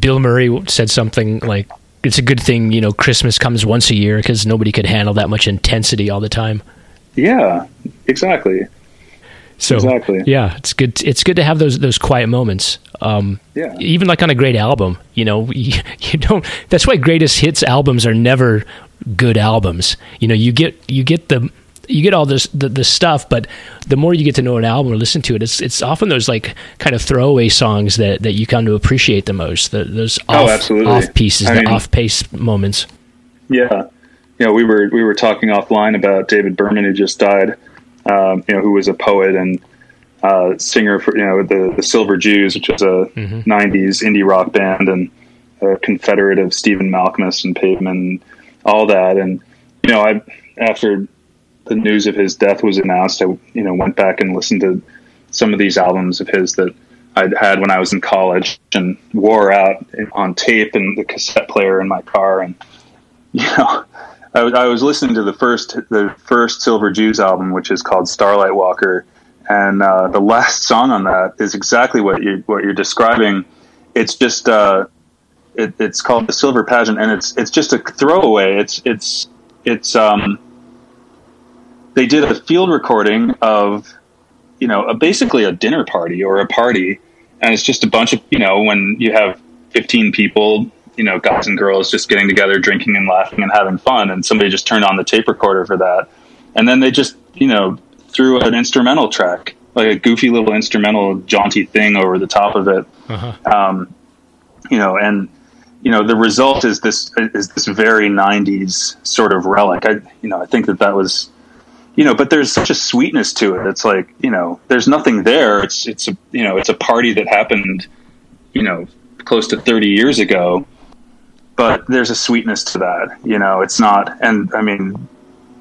S2: Bill Murray said something like, "It's a good thing you know Christmas comes once a year because nobody could handle that much intensity all the time."
S3: Yeah, exactly.
S2: So exactly. yeah, it's good. It's good to have those those quiet moments. Um, yeah. Even like on a great album, you know, you, you, don't. That's why greatest hits albums are never good albums. You know, you get you get the you get all this the, the stuff, but the more you get to know an album or listen to it, it's it's often those like kind of throwaway songs that, that you come to appreciate the most. The, those oh, off, oh, off pieces, I the mean, off pace moments.
S3: Yeah, you know, we were we were talking offline about David Berman who just died um, you know, who was a poet and uh, singer for you know the the Silver Jews, which was a mm-hmm. '90s indie rock band, and a Confederate of Stephen Malkmus and Pavement, all that. And you know, I after the news of his death was announced, I you know went back and listened to some of these albums of his that I'd had when I was in college and wore out on tape and the cassette player in my car, and you know I, I was listening to the first the first Silver Jews album, which is called Starlite Walker, and uh, the last song on that is exactly what you what you're describing. It's just uh, it, it's called the Silver Pageant, and it's it's just a throwaway. It's it's it's um they did a field recording of you know a, basically a dinner party or a party, and it's just a bunch of you know when you have 15 people you know guys and girls just getting together drinking and laughing and having fun and somebody just turned on the tape recorder for that. And then they just you know threw an instrumental track like a goofy little instrumental jaunty thing over the top of it. Uh-huh. um, you know and you know the result is this is this very 90s sort of relic. I you know i think that that was you know but there's such a sweetness to it it's like you know there's nothing there it's it's a you know it's a party that happened you know close to 30 years ago but there's a sweetness to that. You know, it's not, and I mean,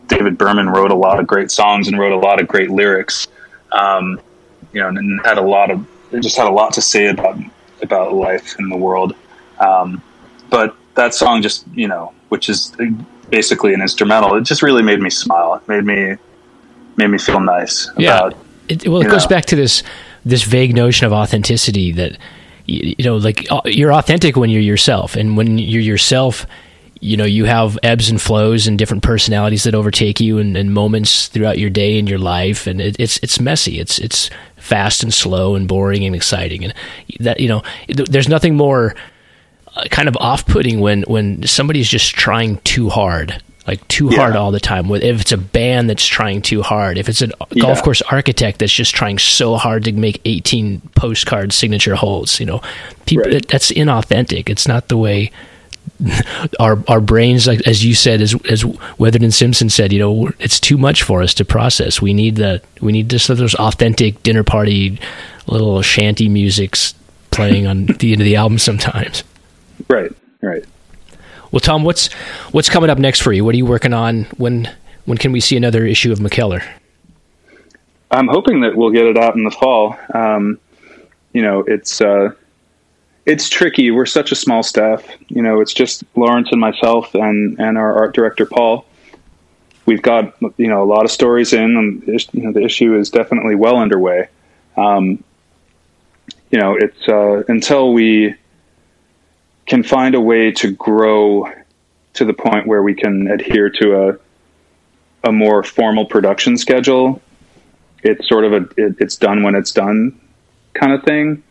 S3: David Berman wrote a lot of great songs and wrote a lot of great lyrics. Um, you know, and had a lot of, just had a lot to say about about life in the world. Um, but that song just, you know, which is basically an instrumental, it just really made me smile. It made me made me feel nice.
S2: Yeah. About, it, well, it goes know. back to this this vague notion of authenticity that you, you know, like uh, you're authentic when you're yourself, and when you're yourself, you know you have ebbs and flows and different personalities that overtake you and, and moments throughout your day and your life and it, it's it's messy it's it's fast and slow and boring and exciting and that you know there's nothing more uh, kind of off-putting when when somebody's just trying too hard like too
S3: Yeah.
S2: hard all the time. If it's a band that's trying too hard, if it's a golf
S3: Yeah.
S2: course architect that's just trying so hard to make 18 postcard signature holes, you know, people
S3: Right.
S2: that's inauthentic. It's not the way our our brains, like as you said, as as Wethered and Simpson said, you know, it's too much for us to process. We need the we need just those authentic dinner party little shanty musics playing on the end of the album sometimes.
S3: Right. Right.
S2: Well, Tom, what's what's coming up next for you? What are you working on? When when can we see another issue of McKellar?
S3: I'm hoping that we'll get it out in the fall. Um, you know, it's uh, it's tricky. We're such a small staff. You know, it's just Lawrence and myself and and our art director Paul. We've got you know a lot of stories in, and you know, the issue is definitely well underway. Um, you know, it's uh, until we can find a way to grow to the point where we can adhere to a a more formal production schedule. It's sort of a it, it's done when it's done kind of thing.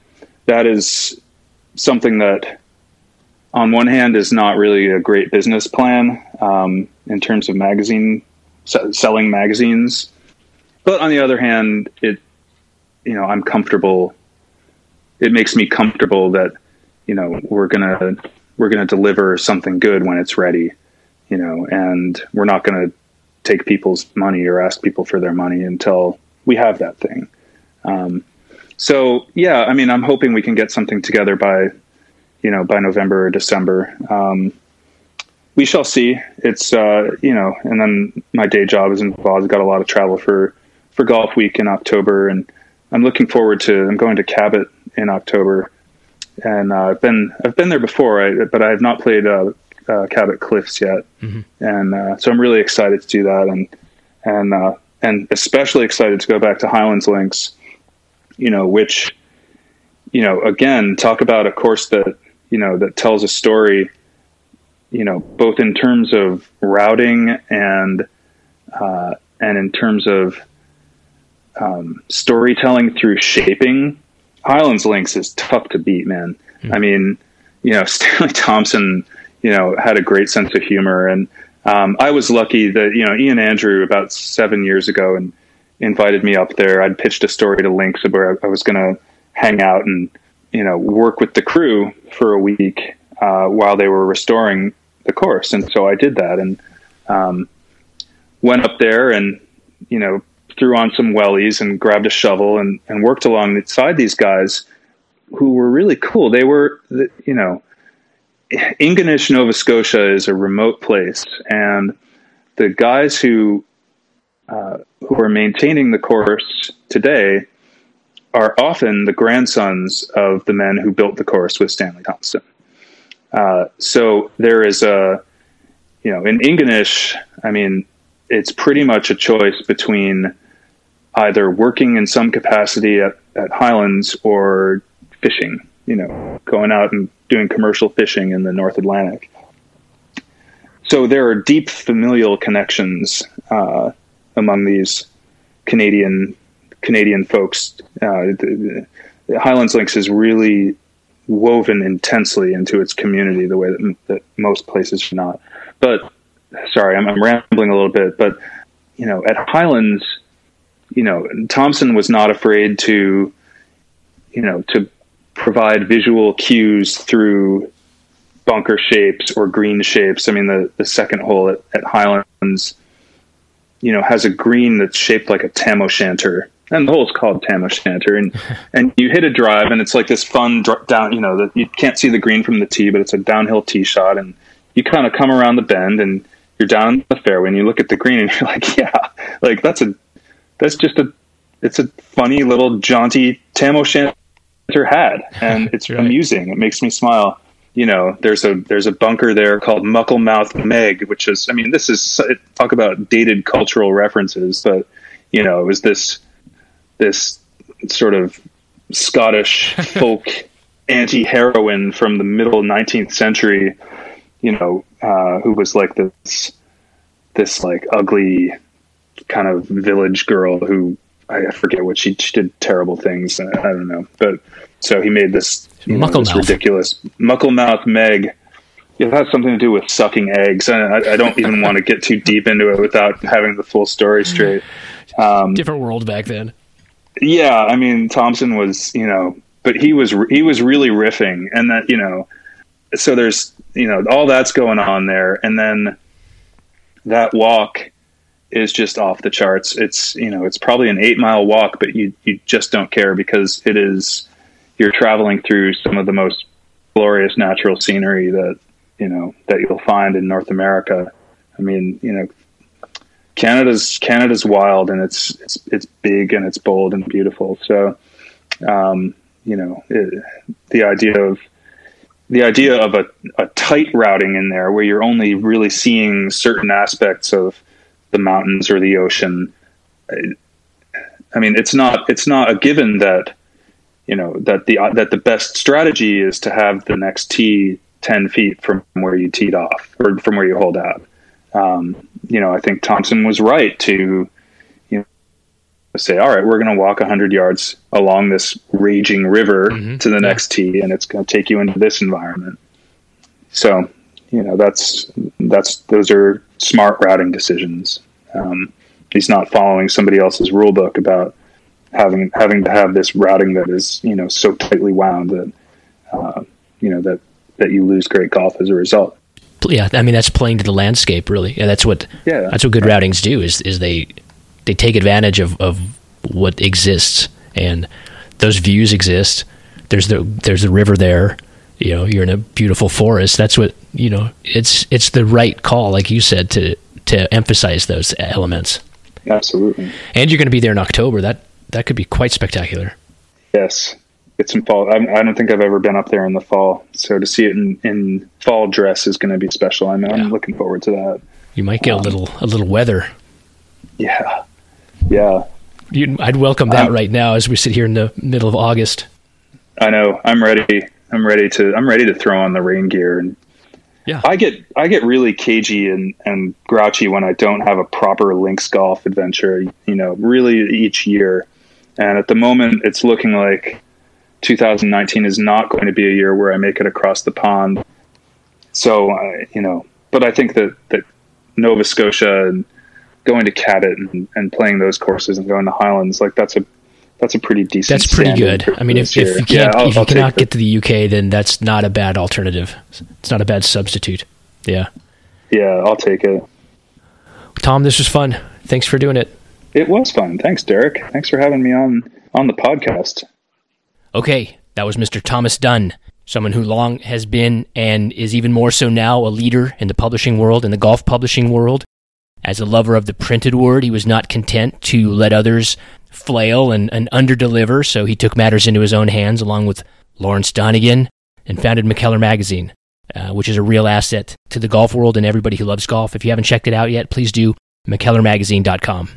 S3: That is something that on one hand is not really a great business plan um, in terms of magazine selling magazines. But on the other hand it you know i'm comfortable it makes me comfortable that you know we're gonna we're gonna deliver something good when it's ready you know and we're not gonna take people's money or ask people for their money until we have that thing. Um, so yeah, I mean, I'm hoping we can get something together by, you know, by November or December. Um, we shall see. It's uh, you know, and then my day job is involved. I've got a lot of travel for for Golfweek in October, and I'm looking forward to. I'm going to Cabot in October, and uh, I've been I've been there before, I, but I have not played uh, uh, Cabot Cliffs yet, and uh, so I'm really excited to do that, and and uh, and especially excited to go back to Highlands Links, you know, which, you know, again, talk about a course that you know that tells a story, you know, both in terms of routing and uh, and in terms of um, storytelling through shaping. Highlands Links is tough to beat, man. I mean, you know, Stanley Thompson, you know, had a great sense of humor, and um, I was lucky that you know Ian Andrew about seven years ago and invited me up there. I'd pitched a story to Links where I was going to hang out and you know work with the crew for a week uh, while they were restoring the course, and so I did that and um, went up there and you know threw on some wellies and grabbed a shovel and, and worked alongside these guys who were really cool. They were, you know, Ingonish, Nova Scotia is a remote place, and the guys who uh, who are maintaining the course today are often the grandsons of the men who built the course with Stanley Thompson. Uh, so there is a, you know, in Ingonish, I mean, it's pretty much a choice between either working in some capacity at, at Highlands or fishing, you know, going out and doing commercial fishing in the North Atlantic. So there are deep familial connections uh, among these Canadian Canadian folks. Uh, the, the Highlands Links is really woven intensely into its community the way that, that most places are not. But sorry, I'm, I'm rambling a little bit. But you know, at Highlands, you know, Thompson was not afraid to, you know, to provide visual cues through bunker shapes or green shapes. I mean, the, the second hole at, at Highlands, you know, has a green that's shaped like a tam o' shanter. And the hole's called tam o' shanter. And, and you hit a drive and it's like this fun dr- down, you know, that you can't see the green from the tee, but it's a downhill tee shot. And you kind of come around the bend and you're down the fairway and you look at the green and you're like, yeah, like that's a, that's just a, it's a funny little jaunty tam o' shanter hat. And it's
S2: Right.
S3: amusing. It makes me smile you know, there's a there's a bunker there called Mucklemouth Meg, which is, I mean, this is talk about dated cultural references, but you know, it was this this sort of Scottish folk anti-heroine from the middle 19th century, you know, uh, who was like this this like ugly kind of village girl who I forget what she, she did terrible things. I, I don't know, but so he made this know, this ridiculous Mucklemouth Meg, it has something to do with sucking eggs. And I, I don't even want to get too deep into it without having the full story straight.
S2: Um, Different world back then.
S3: Yeah, I mean Thompson was, you know, but he was he was really riffing, and that you know, so there's you know all that's going on there, and then that walk is just off the charts. It's you know it's probably an eight mile walk, but you you just don't care because it is you're traveling through some of the most glorious natural scenery that you know that you'll find in North America. I mean, you know, Canada's Canada's wild and it's it's it's big and it's bold and beautiful. So, um, you know, it, the idea of the idea of a, a tight routing in there where you're only really seeing certain aspects of the mountains or the ocean. I mean, it's not it's not a given that you know that the that the best strategy is to have the next tee ten feet from where you teed off or from where you hold out um, you know, I think Thompson was right to, you know, say, all right, we're going to walk 100 yards along this raging river mm-hmm. to the yeah. next tee, and it's going to take you into this environment. So, you know, that's that's those are smart routing decisions. Um, he's not following somebody else's rule book about having having to have this routing that is you know so tightly wound that uh, you know that that you lose great golf as a result
S2: yeah, I mean that's playing to the landscape, really. Yeah, that's what yeah, that's what good right. routings do. Is is they they take advantage of, of what exists, and those views exist. There's the there's the river there. You know, you're in a beautiful forest. That's what you know. It's it's the right call, like you said, to to emphasize those elements.
S3: Absolutely.
S2: And you're going to be there in October. That that could be quite spectacular.
S3: Yes, it's in fall. I, I, don't think I've ever been up there in the fall, so to see it in, in fall dress is going to be special. I mean, yeah. I'm looking forward to that.
S2: You might get um, a little a little weather.
S3: Yeah, yeah.
S2: You'd, I'd welcome that I'm, right now as we sit here in the middle of August.
S3: I know. I'm ready. I'm ready to. I'm ready to throw on the rain gear and.
S2: Yeah.
S3: I get I get really cagey and, and grouchy when I don't have a proper links golf adventure, you know, really each year. And at the moment it's looking like 2019 is not going to be a year where I make it across the pond. So, uh, you know, but I think that, that Nova Scotia and going to Cabot and, and playing those courses and going to Highlands, like that's a, that's a pretty decent.
S2: That's pretty good. I mean, if, if you can't, yeah, if you cannot get to the UK, then that's not a bad alternative. It's not a bad substitute. Yeah.
S3: Yeah, I'll take it.
S2: Tom, this was fun. Thanks for doing it.
S3: It was fun. Thanks, Derek. Thanks for having me on on the podcast.
S2: Okay, that was Mr. Thomas Dunne, someone who long has been and is even more so now a leader in the publishing world, in the golf publishing world. As a lover of the printed word, he was not content to let others flail and, and underdeliver, so he took matters into his own hands along with Lawrence Donegan and founded McKellar Magazine, uh, which is a real asset to the golf world and everybody who loves golf. If you haven't checked it out yet, please do. McKellarMagazine.com.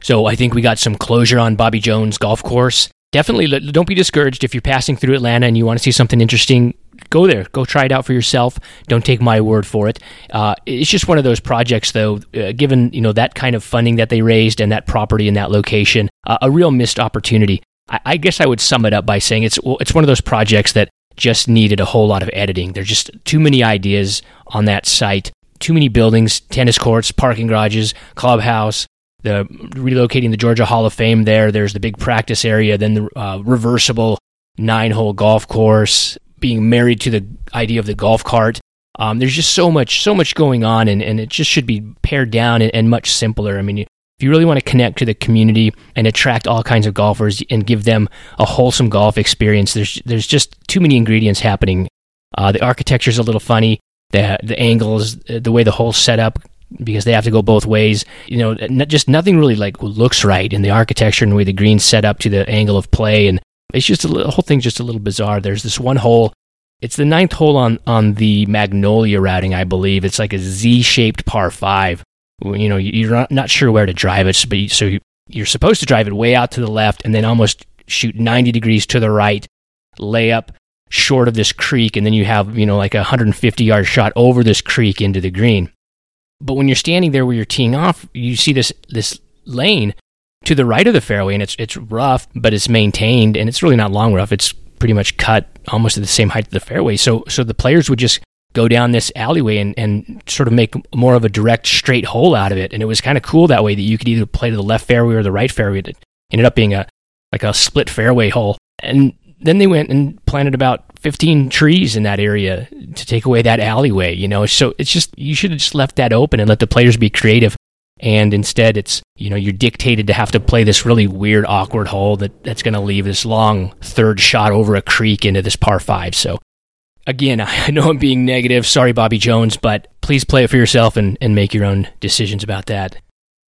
S2: So I think we got some closure on Bobby Jones golf course definitely don't be discouraged if you're passing through Atlanta and you want to see something interesting. Go there, go try it out for yourself. Don't take my word for it. Uh, it's just one of those projects, though. Uh, given you know that kind of funding that they raised and that property in that location, a real missed opportunity. I, I guess I would sum it up by saying it's it's one of those projects that just needed a whole lot of editing. There's just too many ideas on that site, too many buildings, tennis courts, parking garages, clubhouse, the relocating the Georgia Hall of Fame there. There's the big practice area, then the uh, reversible nine hole golf course, being married to the idea of the golf cart. Um, there's just so much, so much going on, and, and it just should be pared down and, and much simpler. I mean, if you really want to connect to the community and attract all kinds of golfers and give them a wholesome golf experience, there's there's just too many ingredients happening. Uh, the architecture is a little funny. The the angles, the way the hole's set up because they have to go both ways. You know, just nothing really like looks right in the architecture and the way the green's set up to the angle of play, and it's just a little, the whole thing's just a little bizarre. There's this one hole. It's the ninth hole on on the Magnolia routing, I believe. It's like a Z-shaped par five. You know, you're not, sure where to drive it, but so you, you're supposed to drive it way out to the left and then almost shoot 90 degrees to the right, lay up short of this creek, and then you have you know like a 150 yard shot over this creek into the green. But when you're standing there where you're teeing off, you see this this lane to the right of the fairway, and it's it's rough, but it's maintained, and it's really not long rough. It's pretty much cut almost at the same height of the fairway. So so the players would just go down this alleyway and, and sort of make more of a direct straight hole out of it. And it was kind of cool that way that you could either play to the left fairway or the right fairway. It ended up being a like a split fairway hole. And then they went and planted about 15 trees in that area to take away that alleyway, you know. So it's just you should have just left that open and let the players be creative. And instead, it's you know you're dictated to have to play this really weird, awkward hole that that's going to leave this long third shot over a creek into this par five. So again, I know I'm being negative. Sorry, Bobby Jones, but please play it for yourself and, and make your own decisions about that.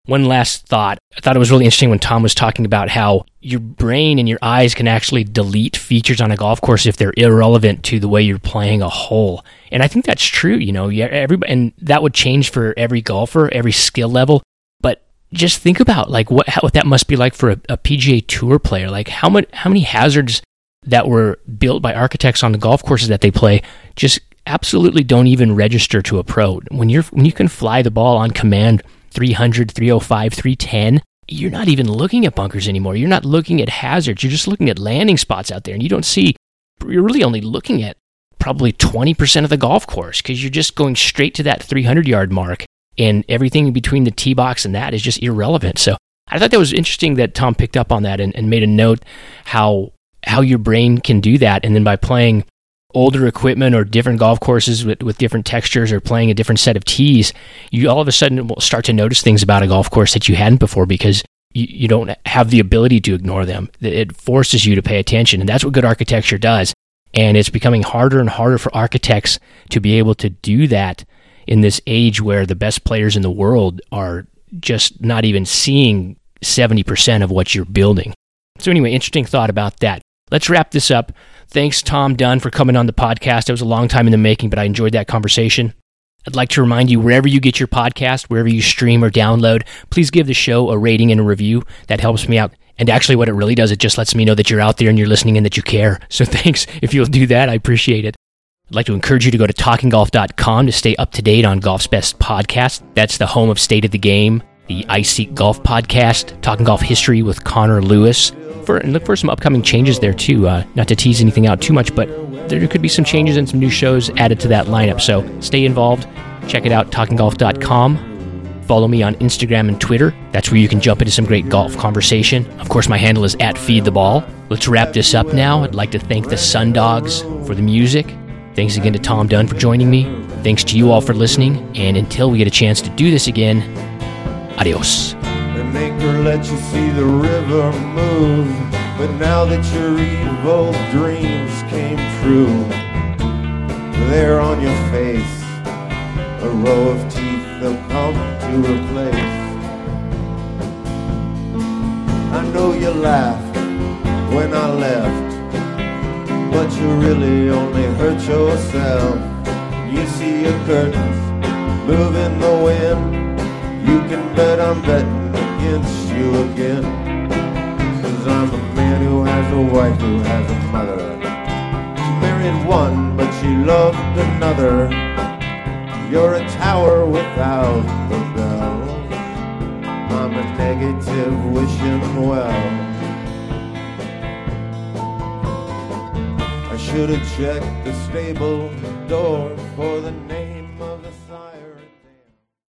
S2: One last thought. I thought it was really interesting when Tom was talking about how your brain and your eyes can actually delete features on a golf course if they're irrelevant to the way you're playing a hole. And I think that's true, you know, yeah, everybody, and that would change for every golfer, every skill level. But just think about like what, how, what that must be like for a, a PGA Tour player. Like how much, how many hazards that were built by architects on the golf courses that they play just absolutely don't even register to a pro. When you're when you can fly the ball on command 300, 305, 310, you're not even looking at bunkers anymore. You're not looking at hazards. You're just looking at landing spots out there and you don't see you're really only looking at probably 20% of the golf course because you're just going straight to that 300 yard mark and everything between the tee box and that is just irrelevant. So I thought that was interesting that Tom picked up on that and, and made a note how how your brain can do that. And then by playing older equipment or different golf courses with, with different textures or playing a different set of tees, you all of a sudden will start to notice things about a golf course that you hadn't before because you, you don't have the ability to ignore them. It forces you to pay attention. And that's what good architecture does. And it's becoming harder and harder for architects to be able to do that in this age where the best players in the world are just not even seeing 70% of what you're building. So, anyway, interesting thought about that. Let's wrap this up. Thanks, Tom Dunne, for coming on the podcast. It was a long time in the making, but I enjoyed that conversation. I'd like to remind you wherever you get your podcast, wherever you stream or download, please give the show a rating and a review. That helps me out. And actually, what it really does, it just lets me know that you're out there and you're listening and that you care. So thanks if you'll do that. I appreciate it. I'd like to encourage you to go to talkinggolf.com to stay up to date on golf's best podcast. That's the home of State of the Game, the iSeek Golf Podcast, Talking Golf History with Connor Lewis, for and look for some upcoming changes there too. Uh, not to tease anything out too much, but there could be some changes and some new shows added to that lineup. So stay involved. Check it out, talkinggolf.com. Follow me on Instagram and Twitter. That's where you can jump into some great golf conversation. Of course, my handle is at Feed the Ball. Let's wrap this up now. I'd like to thank the Sundogs for the music. Thanks again to Tom Dunne for joining me. Thanks to you all for listening. And until we get a chance to do this again, adios The
S4: anchor let you see the river move. But now that your evil dreams came true, there on your face, a row of teeth they'll come to replace. I know you laughed when I left, but you really only hurt yourself. You see your curtains move in the wind. You can bet I'm betting against you again. Cause I'm a man who has a wife who has a mother. She married one, but she loved another. You're a tower without the bells. I'm a negative wishing well. I should have checked the stable door for the name